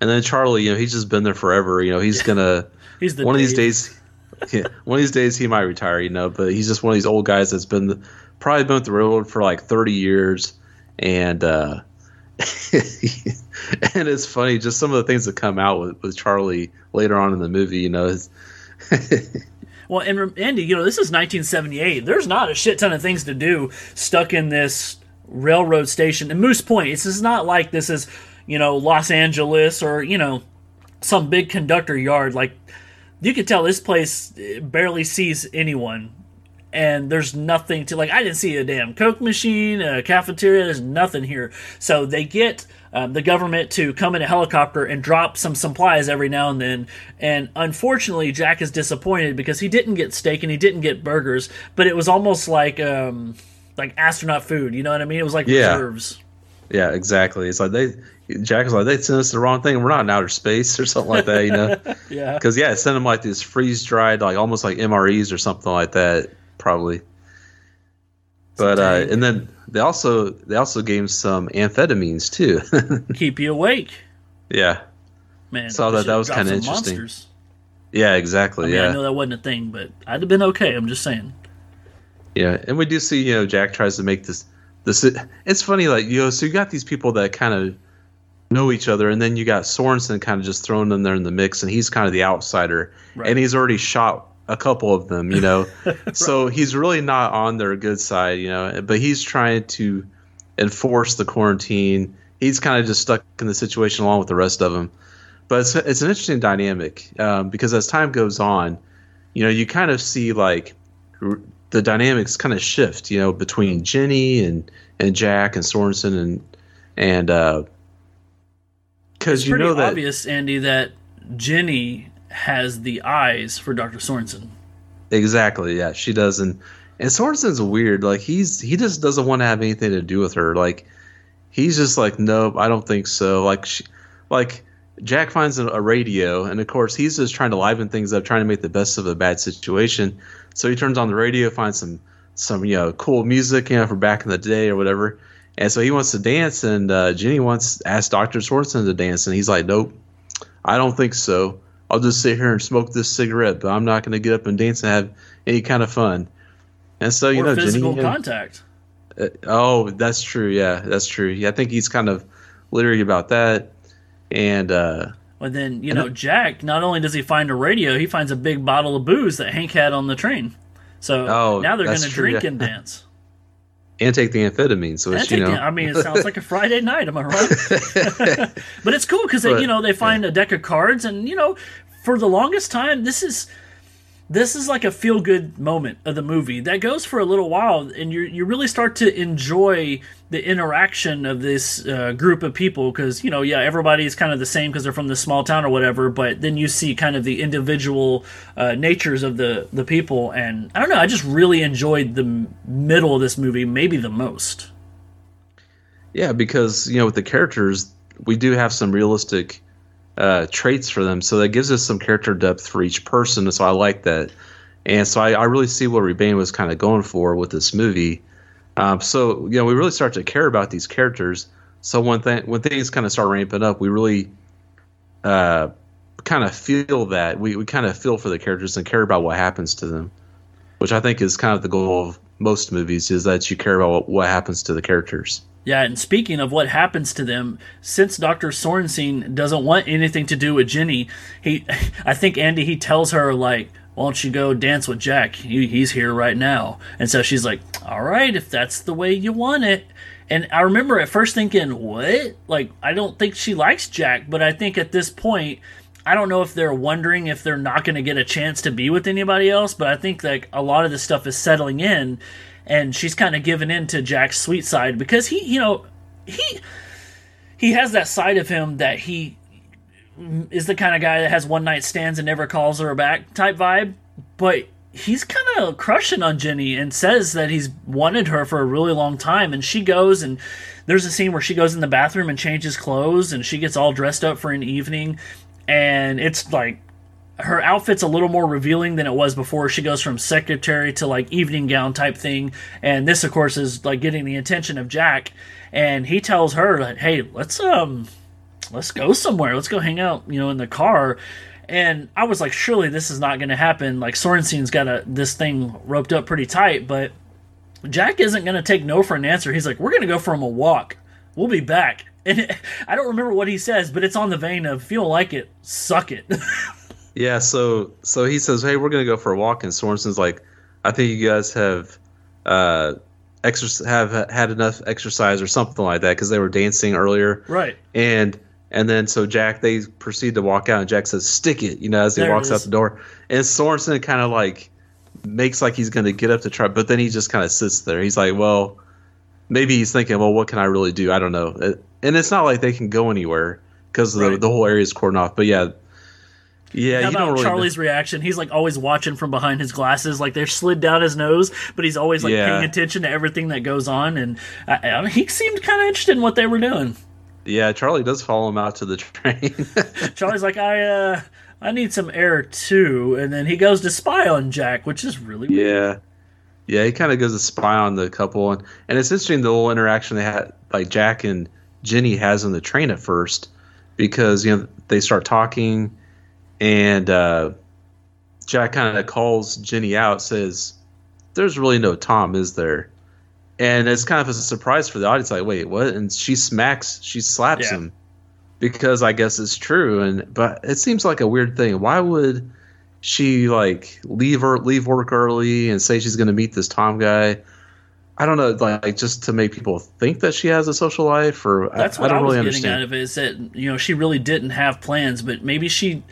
and then Charlie, you know, he's just been there forever. You know, he's gonna He's the one of these days. Yeah, one of these days he might retire. You know, but he's just one of these old guys that's been the, probably been with the railroad for like thirty years, and uh, and it's funny just some of the things that come out with, with Charlie later on in the movie. You know, Well, and Andy, you know, this is 1978. There's not a shit ton of things to do stuck in this railroad station. And Moose Point, this is not like this is, you know, Los Angeles or, you know, some big conductor yard. Like, you could tell this place eh, barely sees anyone. And there's nothing to, like, I didn't see a damn Coke machine, a cafeteria, there's nothing here. So they get um, the government to come in a helicopter and drop some supplies every now and then. And unfortunately, Jack is disappointed because he didn't get steak and he didn't get burgers, but it was almost like um, like astronaut food. You know what I mean? It was like Yeah. reserves. yeah, exactly. It's like they Jack was like they sent us the wrong thing. We're not in outer space or something like that. You know. Yeah. Because yeah, it sent them like these freeze dried, like almost like MREs or something like that, probably. But uh, and then they also they also gave him some amphetamines too. Keep you awake, yeah, man. Saw that. That was kinda interesting. monsters. yeah, exactly. I mean, I know that wasn't a thing, but I'd have been okay. I'm just saying. yeah, and we do see you know Jack tries to make this this. It's funny, like you know, so you got these people that kind of know each other, and then you got Sorensen kind of just thrown in there in the mix, and he's kind of the outsider, Right. and he's already shot a couple of them, you know, so he's really not on their good side, you know, but he's trying to enforce the quarantine. He's kind of just stuck in the situation along with the rest of them. But it's, it's an interesting dynamic um, because as time goes on, you know, you kind of see like r- the dynamics kind of shift, you know, between Jenny and and Jack and Sorensen and and uh, because you know that obvious, Andy, that Jenny has the eyes for Dr. Sorensen. Exactly. Yeah, she does, and and Sorensen's weird. Like he's he just doesn't want to have anything to do with her. Like he's just like, nope, I don't think so. Like she, like Jack finds a, radio, and of course he's just trying to liven things up, trying to make the best of a bad situation. So he turns on the radio, finds some some you know cool music, you know, for back in the day or whatever. And so he wants to dance, and uh, Jenny wants asked Doctor Sorensen to dance, and he's like, nope, I don't think so. I'll just sit here and smoke this cigarette, but I'm not going to get up and dance and have any kind of fun. And so you or know, physical Jenny. contact. uh, oh, that's true. Yeah, that's true. Yeah, I think he's kind of leery about that. And uh, And then, you know, Jack, not only does he find a radio, he finds a big bottle of booze that Hank had on the train. So Oh, now they're going to drink yeah. and dance. And take the amphetamine, so it's you know. the- I mean, it sounds like a Friday night. Am I right? but it's cool because you know they find a deck of cards, and you know, for the longest time, this is this is like a feel good moment of the movie that goes for a little while, and you you really start to enjoy the interaction of this uh, group of people because you know, yeah, everybody's kind of the same because they're from this small town or whatever, but then you see kind of the individual uh, natures of the the people, and I don't know, I just really enjoyed the middle of this movie, maybe the most. Yeah, because you know with the characters, we do have some realistic uh, traits for them, so that gives us some character depth for each person. And So I like that, and so I, I really see what Rebane was kind of going for with this movie. Um, so you know, we really start to care about these characters. So when th- when things kind of start ramping up, we really uh, kind of feel that we, we kind of feel for the characters and care about what happens to them, which I think is kind of the goal of most movies is that you care about what, what happens to the characters. Yeah, and speaking of what happens to them, since Dr. Sorensen doesn't want anything to do with Jenny, he I think Andy he tells her like, "Why don't you go dance with Jack? He, he's here right now." And so she's like, "All right, if that's the way you want it." And I remember at first thinking, "What? Like I don't think she likes Jack," but I think at this point I don't know if they're wondering if they're not going to get a chance to be with anybody else, but I think like a lot of this stuff is settling in and she's kind of given in to Jack's sweet side because he, you know, he he has that side of him that he is the kind of guy that has one night stands and never calls her back type vibe, but he's kind of crushing on Jenny and says that he's wanted her for a really long time. And she goes and there's a scene where she goes in the bathroom and changes clothes and she gets all dressed up for an evening. And it's like her outfit's a little more revealing than it was before. She goes from secretary to like evening gown type thing. And this, of course, is like getting the attention of Jack. And he tells her, hey, let's, um, let's go somewhere. Let's go hang out, you know, in the car and I was like, surely this is not going to happen. Like Sorensen's got a this thing roped up pretty tight, but Jack isn't going to take no for an answer. He's like, we're going to go for a walk. We'll be back. And it, I don't remember what he says, but it's on the vein of "Feel like it, suck it." yeah. So so he says, hey, we're going to go for a walk, and Sorensen's like, I think you guys have. Uh, have had enough exercise or something like that because they were dancing earlier. Right. And and then so Jack they proceed to walk out and Jack says stick it you know as he There walks out the door. And Sorensen kind of like makes like he's going to get up to try but then he just kind of sits there. He's like well maybe he's thinking well what can I really do? I don't know. And it's not like they can go anywhere because the, the whole area is cordoned off but yeah yeah How you don't about really Charlie's reaction? He's like always watching from behind his glasses, like they're slid down his nose, but he's always like Yeah. paying attention to everything that goes on. And I, I, he seemed kind of interested in what they were doing. yeah Charlie does follow him out to the train Charlie's like, I, uh, I need some air too, and then he goes to spy on Jack, which is really weird. Yeah. Yeah, he kind of goes to spy on the couple, and, and it's interesting the little interaction they had, like Jack and Jenny has on the train at first, because you know they start talking, and uh, Jack kind of calls Jenny out, says, "There's really no Tom, is there?" And it's kind of a surprise for the audience, like, "Wait, what?" And she smacks, she slaps Yeah. him, because I guess it's true, and but it seems like a weird thing. Why would she like leave her leave work early and say she's going to meet this Tom guy. I don't know, like just to make people think that she has a social life, or That's I, what I I, don't was really getting out of it is that you know she really didn't have plans, but maybe she,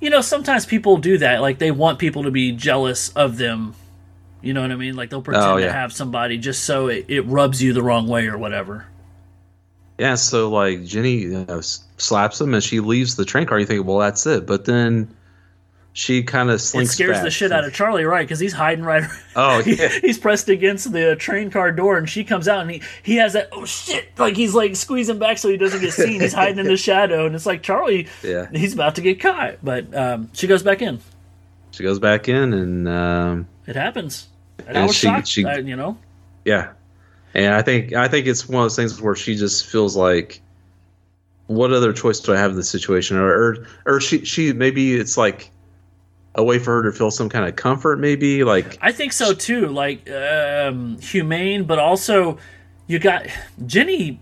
you know, sometimes people do that. Like they want people to be jealous of them. You know what I mean? Like they'll pretend Oh, to have somebody just so it, it rubs you the wrong way or whatever. Yeah, so like Jenny you know, slaps him and she leaves the train car. You think, well, that's it, but then she kind of It slinks. scares back. the shit out of Charlie, right? Because he's hiding right. Oh yeah, he's pressed against the train car door, and she comes out, and he he has that oh shit, like he's like squeezing back so he doesn't get seen. He's hiding in the shadow, and it's like Charlie, yeah. he's about to get caught, but um, she goes back in. She goes back in and um, It happens. And, I was she- shocked, she- uh, you know. Yeah, and I think I think it's one of those things where she just feels like, what other choice do I have in this situation? Or or, or she she maybe it's like a way for her to feel some kind of comfort, maybe like I think so too. Like um, humane, but also you got Jenny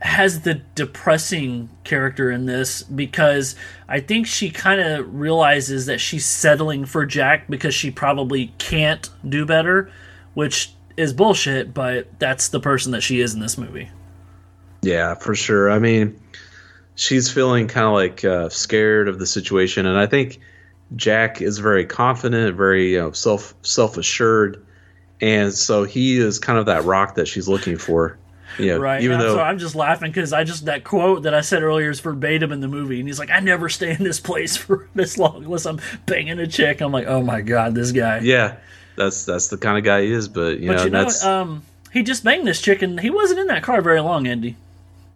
has the depressing character in this because I think she kind of realizes that she's settling for Jack because she probably can't do better, which is bullshit. But that's the person that she is in this movie. yeah, for sure. I mean, she's feeling kind of like uh, scared of the situation, and I think Jack is very confident, very you know, self self assured, and so he is kind of that rock that she's looking for. Know, Right. even though so I'm just laughing because I just that quote that I said earlier is verbatim in the movie, and he's like, "I never stay in this place for this long unless I'm banging a chick." I'm like, "Oh my god, this guy." yeah, that's that's the kind of guy he is. But you but know, you know, um, he just banged this chick, and he wasn't in that car very long, Andy.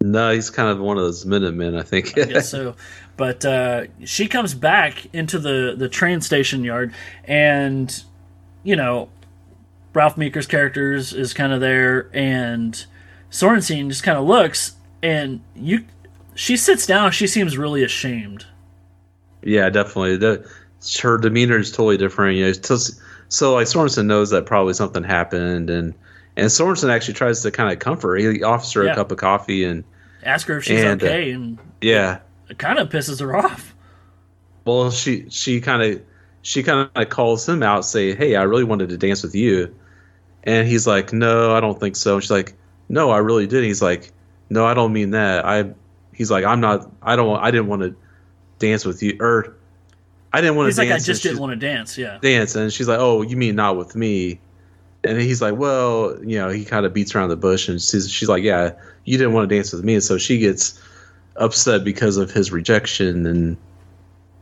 no, he's kind of one of those Minutemen, I think. I guess so. But uh, she comes back into the the train station yard, and you know, Ralph Meeker's character is, is kind of there, and Sorensen just kind of looks, and you, she sits down. She seems really ashamed. yeah, definitely. The, her demeanor is totally different. You know, so, so like Sorensen knows that probably something happened, and and Sorensen actually tries to kind of comfort. her. He offers her Yeah. a cup of coffee, and Ask her if she's And, uh, okay, and yeah, it kind of pisses her off. well, she she kind of she kind of calls him out, say, "Hey, I really wanted to dance with you," and he's like, "No, I don't think so." And she's like, "No, I really did." He's like, "No, I don't mean that. I." He's like, "I'm not. I don't. I didn't want to dance with you, or I didn't want to dance with the Daniel. He's like, I just didn't want to dance. Yeah. dance and she's like oh you mean not with me and he's like well you know he kind of beats around the bush and she's, she's like yeah you didn't want to dance with me and so she gets upset because of his rejection and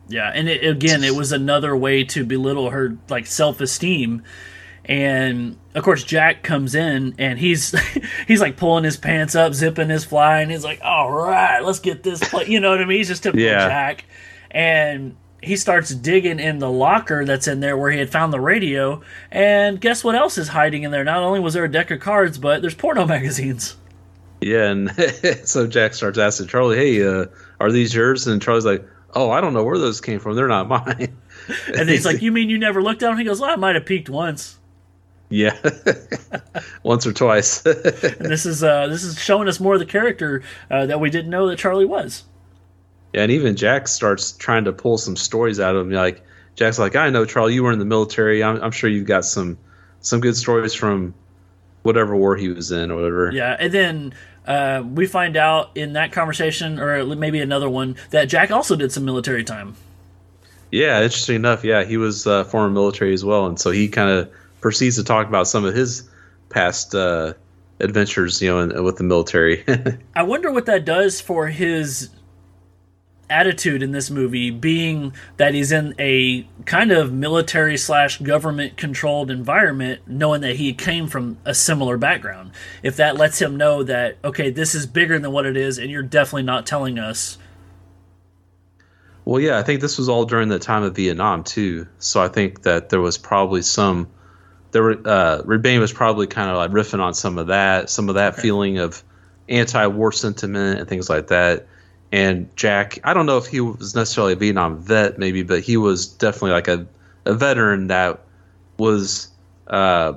Yeah, and it, again, it was another way to belittle her like self esteem. And of course, Jack comes in and he's he's like pulling his pants up, zipping his fly, and he's like, "All right, let's get this." Play. You know what I mean? He's just typical Yeah. Jack, and he starts digging in the locker that's in there where he had found the radio. And guess what else is hiding in there? Not only was there a deck of cards, but there's porno magazines. Yeah, and so Jack starts asking Charlie, "Hey, uh, are these yours?" And Charlie's like, "Oh, I don't know where those came from. They're not mine." And he's like, "You mean you never looked at them?" He goes, "Well, I might have peeked once." "Yeah, once or twice." And this is uh, this is showing us more of the character uh, that we didn't know that Charlie was. Yeah, and even Jack starts trying to pull some stories out of him. Like Jack's like, "I know, Charlie, you were in the military. I'm, I'm sure you've got some some good stories from whatever war he was in or whatever." Yeah, and then uh, we find out in that conversation, or maybe another one, that Jack also did some military time. Yeah, interesting enough. Yeah, he was uh, former military as well, and so he kind of proceeds to talk about some of his past uh, adventures, you know, in, with the military. I wonder what that does for his attitude in this movie, being that he's in a kind of military slash government controlled environment, knowing that he came from a similar background. If that lets him know that, okay, this is bigger than what it is, and you're definitely not telling us. well, yeah, I think this was all during the time of Vietnam too. So I think that there was probably some. There were uh, Rebane was probably kind of like riffing on some of that, some of that feeling of anti-war sentiment and things like that. And Jack, I don't know if he was necessarily a Vietnam vet, maybe, but he was definitely like a, a veteran that was, uh,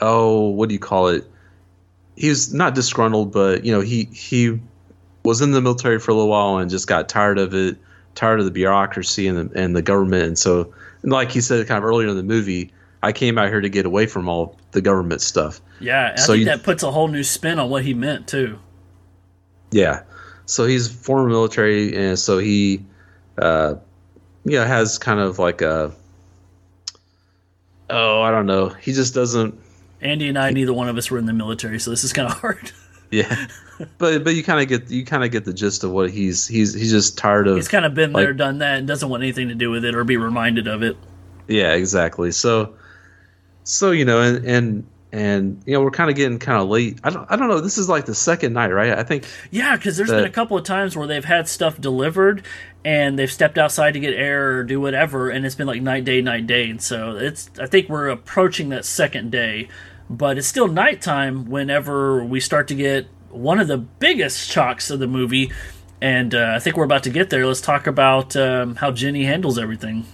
oh, what do you call it? He was not disgruntled, but you know, he he was in the military for a little while and just got tired of it, tired of the bureaucracy and the, and the government. And so, and like he said kind of earlier in the movie, I came out here to get away from all the government stuff. Yeah, and So I think you- that puts a whole new spin on what he meant too. Yeah. So he's former military, and so he, uh, yeah, has kind of like a, oh, I don't know. He just doesn't. Andy and I, neither one of us were in the military, so this is kind of hard. Yeah. but but you kind of get you kind of get the gist of what he's he's he's just tired of. He's kind of been there, done that, and doesn't want anything to do with it or be reminded of it. Yeah, exactly. So, so you know, and and and you know, we're kind of getting kind of late. I don't I don't know. This is like the second night, right? I think. Yeah, because there's been a couple of times where they've had stuff delivered and they've stepped outside to get air or do whatever, and it's been like night, day, night, day. And so it's, I think we're approaching that second day, but it's still nighttime whenever we start to get one of the biggest shocks of the movie. And uh, I think we're about to get there. Let's talk about um, how Jenny handles everything.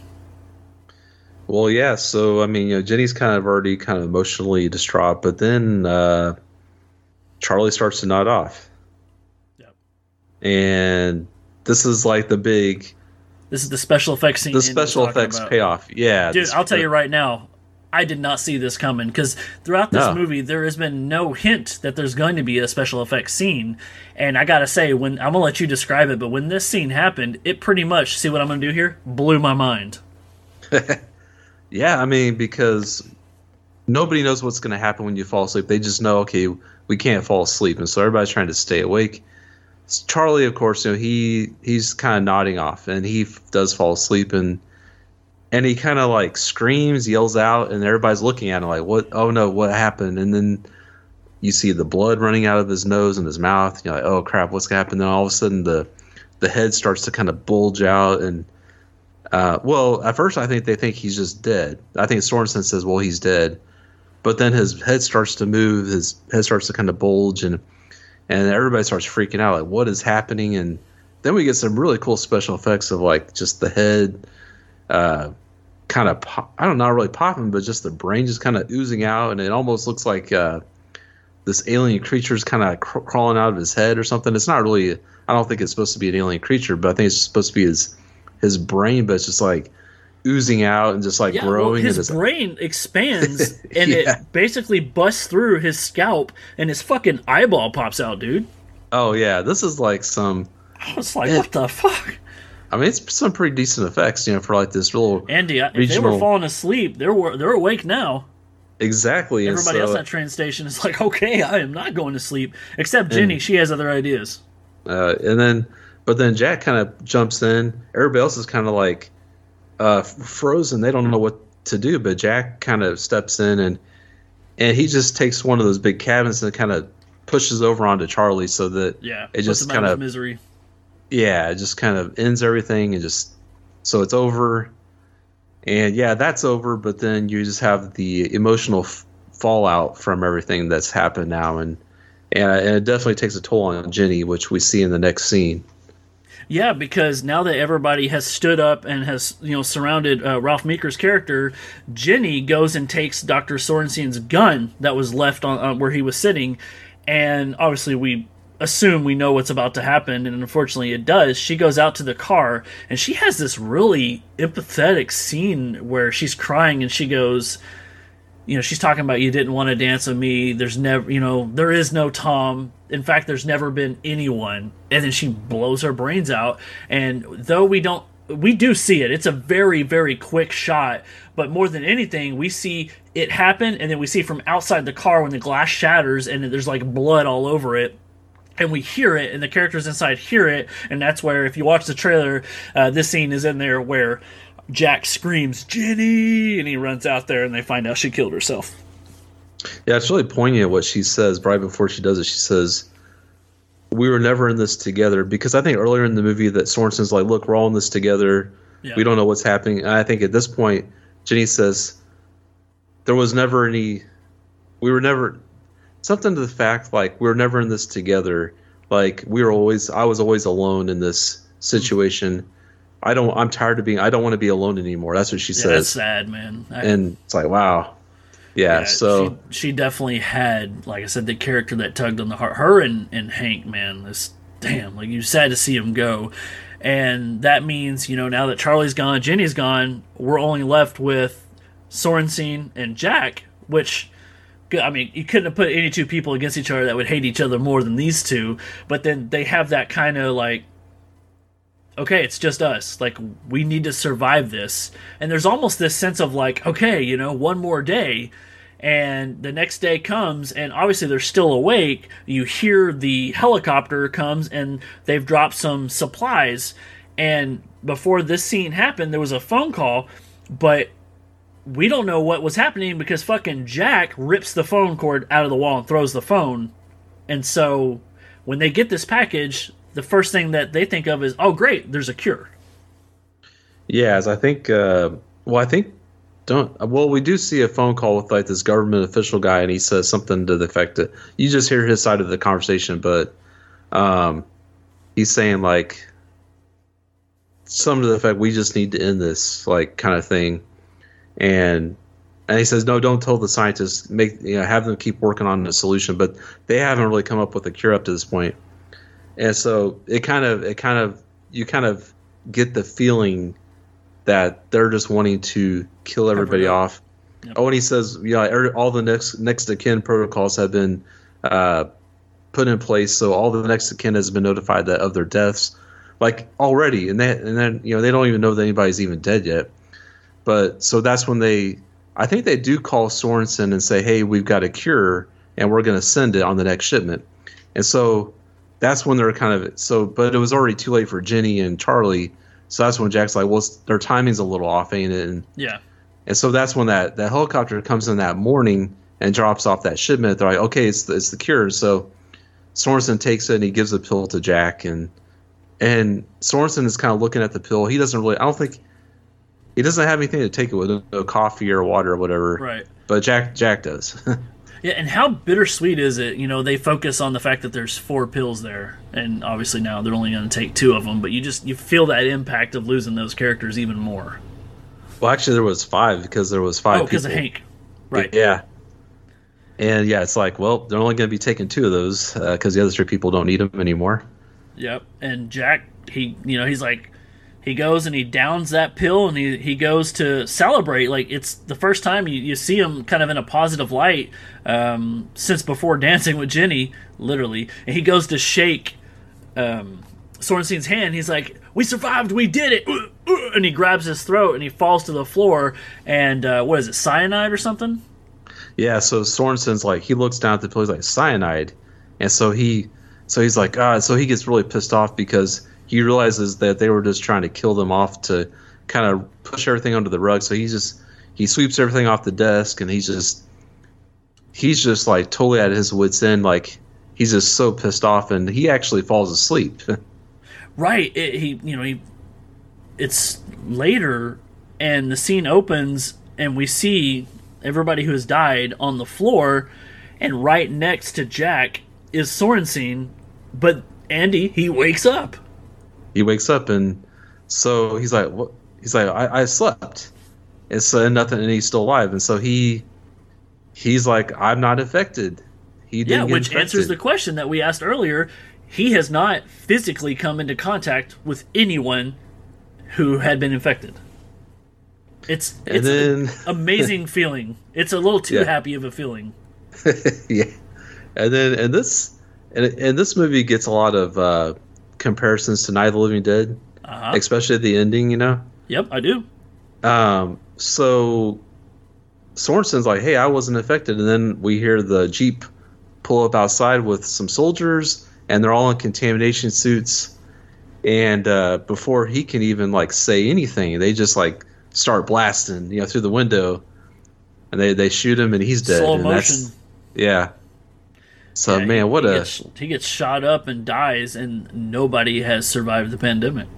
Well, yeah. So I mean, you know, Jenny's kind of already kind of emotionally distraught, but then uh, Charlie starts to nod off, Yep. and this is like the big This is the special effects scene. the special effects about. payoff. Yeah, Dude, this- I'll tell you right now, I did not see this coming because throughout this No. movie there has been no hint that there's going to be a special effects scene. And I gotta say, when I'm gonna let you describe it, but when this scene happened, it pretty much see what I'm gonna do here blew my mind. Yeah, I mean, because nobody knows what's going to happen when you fall asleep. They just know, okay, we can't fall asleep, and so everybody's trying to stay awake. Charlie, of course, you know, he he's kind of nodding off, and he f- does fall asleep, and and he kind of like screams, yells out, and everybody's looking at him like, "What? Oh no, what happened?" And then you see the blood running out of his nose and his mouth. You're like, "Oh crap, what's going to happen?" Then all of a sudden, the the head starts to kind of bulge out and uh, well, at first I think they think he's just dead. I think Sorensen says, "Well, he's dead," but then his head starts to move. His head starts to kind of bulge, and and everybody starts freaking out, like, "What is happening?" And then we get some really cool special effects of like just the head, uh, kind of pop, I don't know, not really popping, but just the brain just kind of oozing out, and it almost looks like uh, this alien creature is kind of cr- crawling out of his head or something. It's not really. I don't think it's supposed to be an alien creature, but I think it's supposed to be his his brain, but it's just like oozing out and just like Yeah, well, growing. his and it's- brain expands and Yeah. it basically busts through his scalp and his fucking eyeball pops out, dude. oh yeah, this is like some. I was like, what the fuck? I mean, it's some pretty decent effects, you know, for like this little Andy, I- if they were falling asleep, they're they're awake now. exactly. Everybody so, else at train station is like, okay, I am not going to sleep. Except Jenny, she has other ideas. uh, and then, but then Jack kind of jumps in. Everybody else is kind of like uh, frozen. They don't know what to do, but Jack kind of steps in and and he just takes one of those big cabins and kind of pushes over onto Charlie so that Yeah, it just puts him out kind of of misery. yeah, it just kind of ends everything and just so it's over. And yeah, that's over. But then you just have the emotional f- fallout from everything that's happened now, and and, and it definitely takes a toll on Jenny, which we see in the next scene. Yeah, because now that everybody has stood up and has you know surrounded uh, Ralph Meeker's character, Jenny goes and takes Doctor Sorensen's gun that was left on, on where he was sitting, and obviously we assume we know what's about to happen, and unfortunately it does. She goes out to the car and she has this really empathetic scene where she's crying and she goes, you know, she's talking about you didn't want to dance with me. There's never, you know, there is no Tom. In fact, there's never been anyone. And then she blows her brains out. And though we don't, we do see it. It's a very, very quick shot. But more than anything, we see it happen, and then we see from outside the car when the glass shatters and there's like blood all over it and we hear it, and the characters inside hear it, and that's where, if you watch the trailer, uh, this scene is in there where Jack screams "Jenny," and he runs out there, and they find out she killed herself. Yeah, it's really poignant what she says right before she does it. She says, "We were never in this together." Because I think earlier in the movie that Sorensen's like, "Look, we're all in this together. Yeah. We don't know what's happening." And I think at this point, Jenny says, "There was never any. We were never something to the fact like we were never in this together. Like we were always. I was always alone in this situation. I don't. I'm tired of being. I don't want to be alone anymore." That's what she Yeah, that's says. sad, man. I- And it's like, wow. Yeah. yeah, so. she, she definitely had, like I said, the character that tugged on the heart. Her and, and Hank, man, this damn, like you sad to see him go. And that means, you know, now that Charlie's gone, Jenny's gone, we're only left with Sorensen and Jack, which I mean, you couldn't have put any two people against each other that would hate each other more than these two. But then they have that kind of like, okay, it's just us. Like, we need to survive this. And there's almost this sense of like, okay, you know, one more day. And the next day comes, and obviously they're still awake. You hear the helicopter comes, and they've dropped some supplies. And before this scene happened, there was a phone call, but we don't know what was happening because fucking Jack rips the phone cord out of the wall and throws the phone. And so when they get this package, the first thing that they think of is, oh, great, there's a cure. Yeah, as I think. Uh, well, I think don't. Well, we do see a phone call with like this government official guy, and he says something to the effect that you just hear his side of the conversation, but um, he's saying like some to the effect we just need to end this, like kind of thing, and and he says no, don't tell the scientists, make you know have them keep working on a solution, but they haven't really come up with a cure up to this point, and so it kind of it kind of you kind of get the feeling that they're just wanting to kill everybody up. off. Oh, and he says, yeah, all the next next of kin protocols have been uh, put in place, so all the next of kin has been notified that of their deaths, like already, and they and then you know they don't even know that anybody's even dead yet. But so that's when they, I think they do call Sorensen and say, hey, we've got a cure, and we're going to send it on the next shipment, and so that's when they're kind of so. But it was already too late for Jenny and Charlie. So that's when Jack's like, well, their timing's a little off, ain't it? And Yeah. and so that's when that, that helicopter comes in that morning and drops off that shipment. They're like, okay, it's the, it's the cure. So Sorensen takes it and he gives the pill to Jack, and and Sorensen is kind of looking at the pill. He doesn't really, I don't think, he doesn't have anything to take it with, no coffee or water or whatever. Right. But Jack Jack does. Yeah, and how bittersweet is it? You know, they focus on the fact that there's four pills there, and obviously now they're only going to take two of them. But you just you feel that impact of losing those characters even more. well, actually, there was five because there was five Oh, because of. Hank, right? Yeah. And yeah, it's like, well, they're only going to be taking two of those uh, because the other three people don't need them anymore. Yep. And Jack, he, you know, he's like, he goes and he downs that pill and he, he goes to celebrate. Like, it's the first time you, you see him kind of in a positive light um, since before dancing with Jenny, literally. And he goes to shake um, Sorensen's hand. He's like, we survived, we did it. Uh, uh," And he grabs his throat and he falls to the floor. And uh, what is it, cyanide or something? Yeah, so Sorensen's like he looks down at the pill, he's like cyanide, and so he, so he's like, ah, so he gets really pissed off because he realizes that they were just trying to kill them off to kind of push everything under the rug. So he just he sweeps everything off the desk, and he's just he's just like totally at his wits end. Like he's just so pissed off, and he actually falls asleep. right. It, he you know he it's later, and the scene opens, and we see everybody who has died on the floor, and right next to Jack is Sorensen, but Andy he wakes up. He wakes up, and so he's like, "What?" He's like, "I, I slept." and so nothing, and he's still alive, and so he he's like, I'm not affected. He yeah, which infected. answers the question that we asked earlier. He has not physically come into contact with anyone who had been infected. It's it's then, an amazing feeling. It's a little too yeah. happy of a feeling. yeah, and then and this and, and this movie gets a lot of uh, comparisons to Night of the Living Dead, uh-huh. especially at the ending. You know. Yep, I do. Um, so Sorensen's like, "Hey, I wasn't affected," and then we hear the jeep pull up outside with some soldiers, and they're all in contamination suits. And uh, before he can even like say anything, they just like start blasting, you know, through the window, and they they shoot him, and he's dead. Slow motion. yeah. So yeah, man, what he a gets, he gets shot up and dies, and nobody has survived the pandemic.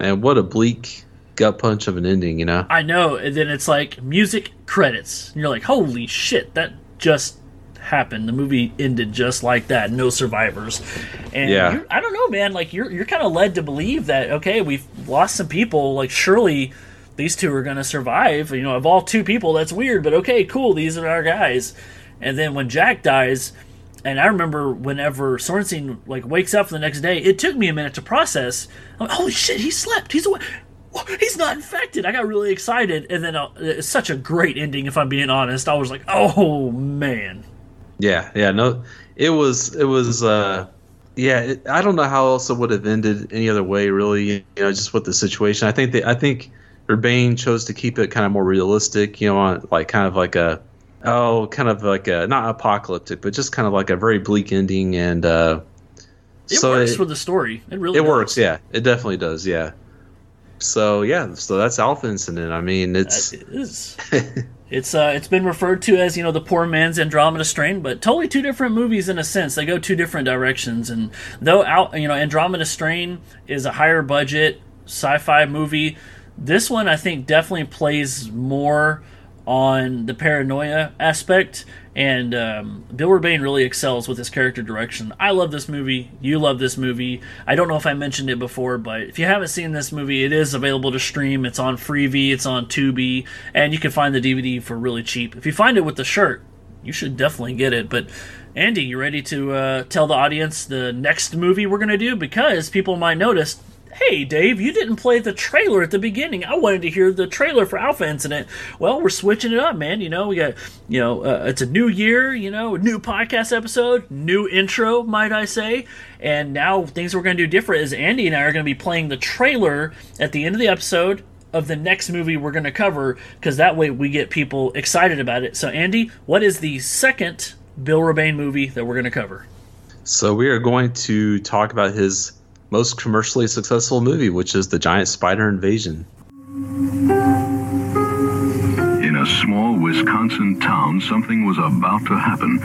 And what a bleak gut punch of an ending, you know? I know. And then it's like music credits. And you're like, holy shit, that just happened. The movie ended just like that. No survivors. And yeah. I don't know, man. Like you're you're kind of led to believe that okay, we've lost some people. Like surely these two are gonna survive. You know, of all two people, that's weird. But okay, cool. These are our guys. And then when Jack dies, and I remember whenever Sorensen like wakes up the next day, it took me a minute to process. I'm like, holy shit, he slept. He's awake he's not infected. I got really excited, and then uh, it's such a great ending. If I'm being honest, I was like, oh man. Yeah, yeah, no, it was, it was, uh, yeah. It, I don't know how else it would have ended any other way, really. You know, just with the situation. I think that I think Rebane chose to keep it kind of more realistic. You know, on, like kind of like a oh, kind of like a not apocalyptic, but just kind of like a very bleak ending, and uh, it so works it, for the story. It really it does. works. Yeah, it definitely does. Yeah. So yeah, so that's Alpha Incident. I mean, it's it is. it's uh, it's been referred to as you know the poor man's Andromeda Strain, but totally two different movies in a sense. They go two different directions, and though out you know Andromeda Strain is a higher budget sci-fi movie, this one I think definitely plays more on the paranoia aspect and um, Bill Rebane really excels with his character direction. I love this movie. You love this movie. I don't know if I mentioned it before, but if you haven't seen this movie, it is available to stream. It's on Freevee, it's on Tubi, and you can find the DVD for really cheap. If you find it with the shirt, you should definitely get it. But Andy, you ready to uh, tell the audience the next movie we're going to do? Because people might notice hey, Dave, you didn't play the trailer at the beginning. I wanted to hear the trailer for Alpha Incident. Well, we're switching it up, man. You know, we got, you know, uh, it's a new year, you know, a new podcast episode, new intro, might I say. And now things we're going to do different is Andy and I are going to be playing the trailer at the end of the episode of the next movie we're going to cover because that way we get people excited about it. So, Andy, what is the second Bill Rebane movie that we're going to cover? So, we are going to talk about his most commercially successful movie, which is The Giant Spider Invasion. In a small Wisconsin town, something was about to happen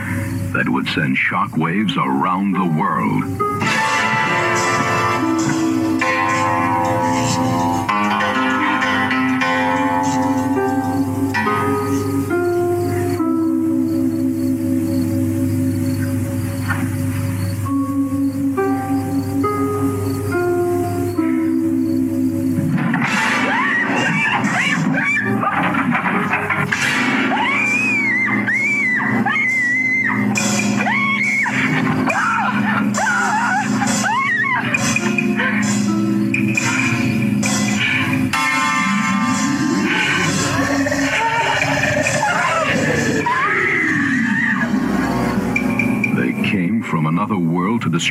that would send shockwaves around the world.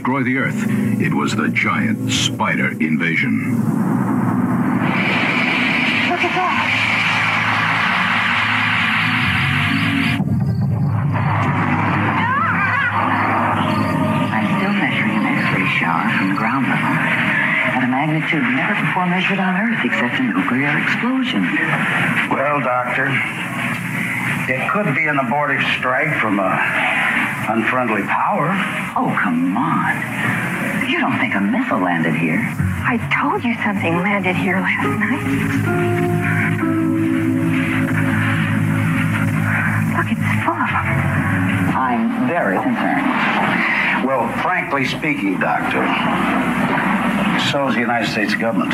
Destroy the Earth. It was the giant spider invasion. Look at that! I'm still measuring an X-ray shower from the ground level. And magnitude never before measured on Earth except a nuclear explosion. Well, Doctor, it could be an abortive strike from a unfriendly power. Oh, come on. You don't think a missile landed here? I told you something landed here last night. Look, it's full of them. I'm very concerned. Well, frankly speaking, Doctor, so is the United States government.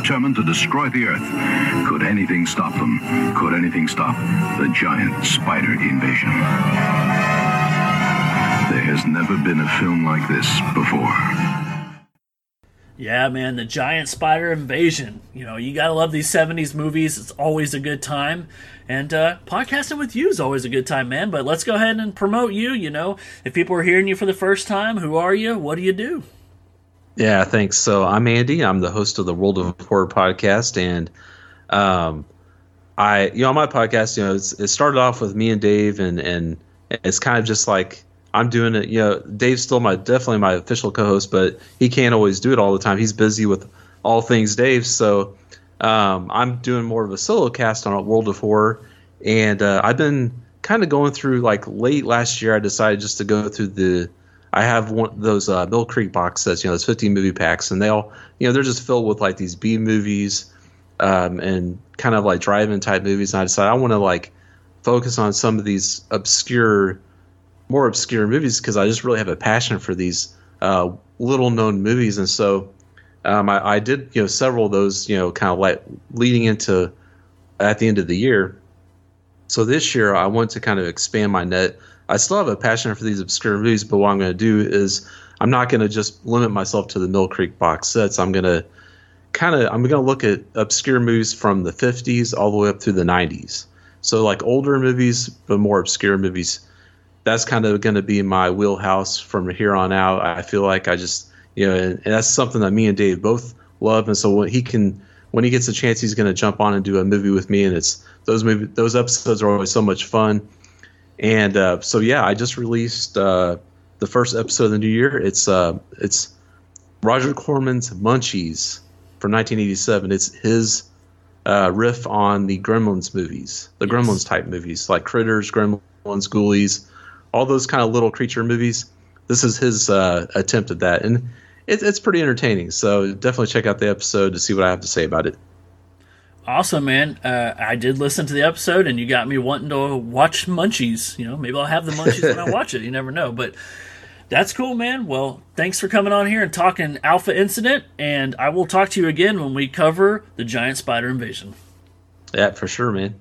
Determined to destroy the earth. Could anything stop them? Could anything stop the giant spider invasion? There has never been a film like this before. Yeah, man, the giant spider invasion. You know, you gotta love these 70s movies. It's always a good time. And uh, podcasting with you is always a good time, man. But let's go ahead and promote you. You know, if people are hearing you for the first time, who are you? What do you do? Yeah, thanks. So I'm Andy. I'm the host of the World of Horror podcast, and um, I, you know, on my podcast, you know, it started off with me and Dave, and and it's kind of just like I'm doing it. You know, Dave's still my definitely my official co-host, but he can't always do it all the time. He's busy with all things Dave, so um, I'm doing more of a solo cast on World of Horror, and uh, I've been kind of going through like late last year. I decided just to go through the. I have one those uh, Mill Creek box sets, you know, those 15 movie packs, and they all, you know, they're just filled with like these B movies, um, and kind of like drive-in type movies. And I decided I want to like focus on some of these obscure, more obscure movies because I just really have a passion for these uh, little-known movies, and so um, I, I did you know several of those you know kind of like leading into at the end of the year. So this year I want to kind of expand my net. I still have a passion for these obscure movies, but what I'm going to do is I'm not going to just limit myself to the Mill Creek box sets. I'm going to kind of I'm going to look at obscure movies from the 50s all the way up through the 90s. So like older movies, but more obscure movies. That's kind of going to be my wheelhouse from here on out. I feel like I just you know, and, and that's something that me and Dave both love. And so when he can, when he gets a chance, he's going to jump on and do a movie with me. And it's those movie, those episodes are always so much fun. And uh, so yeah, I just released uh, the first episode of the new year. It's uh, it's Roger Corman's Munchies from 1987. It's his uh, riff on the Gremlins movies, the Yes. Gremlins type movies, like Critters, Gremlins, Ghoulies, all those kind of little creature movies. This is his uh, attempt at that, and it, it's pretty entertaining. So definitely check out the episode to see what I have to say about it. Awesome, man. Uh, I did listen to the episode, and you got me wanting to watch Munchies. You know, maybe I'll have the Munchies when I watch it. You never know, but that's cool, man. Well, thanks for coming on here and talking Alpha Incident, and I will talk to you again when we cover the giant spider invasion. Yeah, for sure, man.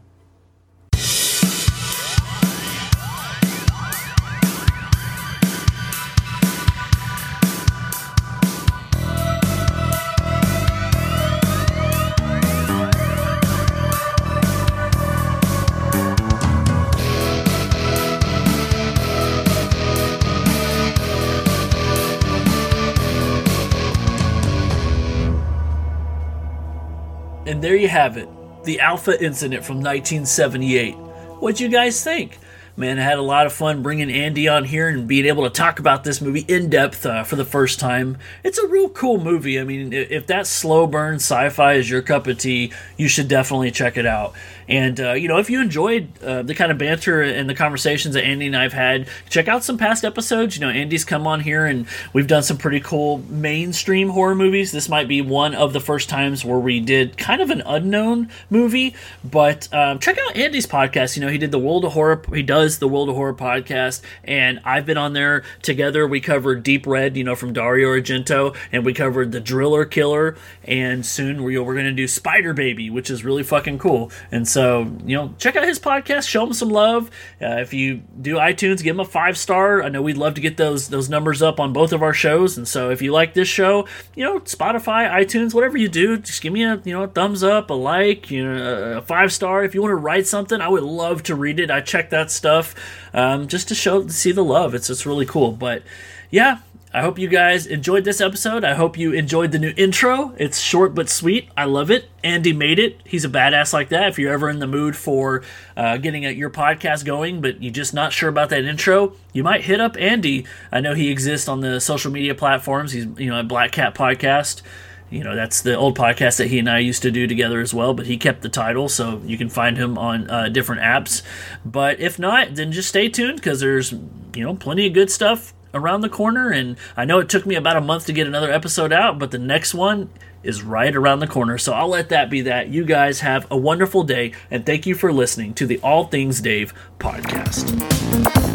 And there you have it the Alpha Incident from 1978. What'd you guys think? Man, I had a lot of fun bringing Andy on here and being able to talk about this movie in depth uh, for the first time. It's a real cool movie. I mean, if that slow burn sci fi is your cup of tea, you should definitely check it out. And, uh, you know, if you enjoyed uh, the kind of banter and the conversations that Andy and I have had, check out some past episodes. You know, Andy's come on here and we've done some pretty cool mainstream horror movies. This might be one of the first times where we did kind of an unknown movie, but um, check out Andy's podcast. You know, he did the World of Horror, he does the World of Horror podcast, and I've been on there together. We covered Deep Red, you know, from Dario Argento, and we covered The Driller Killer, and soon we're, we're going to do Spider Baby, which is really fucking cool. And so, so, you know, check out his podcast, show him some love. Uh, if you do iTunes, give him a five star. I know we'd love to get those those numbers up on both of our shows. And so, if you like this show, you know, Spotify, iTunes, whatever you do, just give me a you know a thumbs up, a like, you know, a five star. If you want to write something, I would love to read it. I check that stuff um, just to show to see the love. It's it's really cool. But yeah, I hope you guys enjoyed this episode. I hope you enjoyed the new intro. It's short but sweet. I love it. Andy made it. He's a badass like that. If you're ever in the mood for uh, getting a, your podcast going, but you're just not sure about that intro, you might hit up Andy. I know he exists on the social media platforms. He's you know a Black Cat Podcast. You know that's the old podcast that he and I used to do together as well. But he kept the title, so you can find him on uh, different apps. But if not, then just stay tuned because there's you know plenty of good stuff around the corner. And I know it took me about a month to get another episode out, but the next one is right around the corner. So I'll let that be that. You guys have a wonderful day, and thank you for listening to the All Things Dave podcast.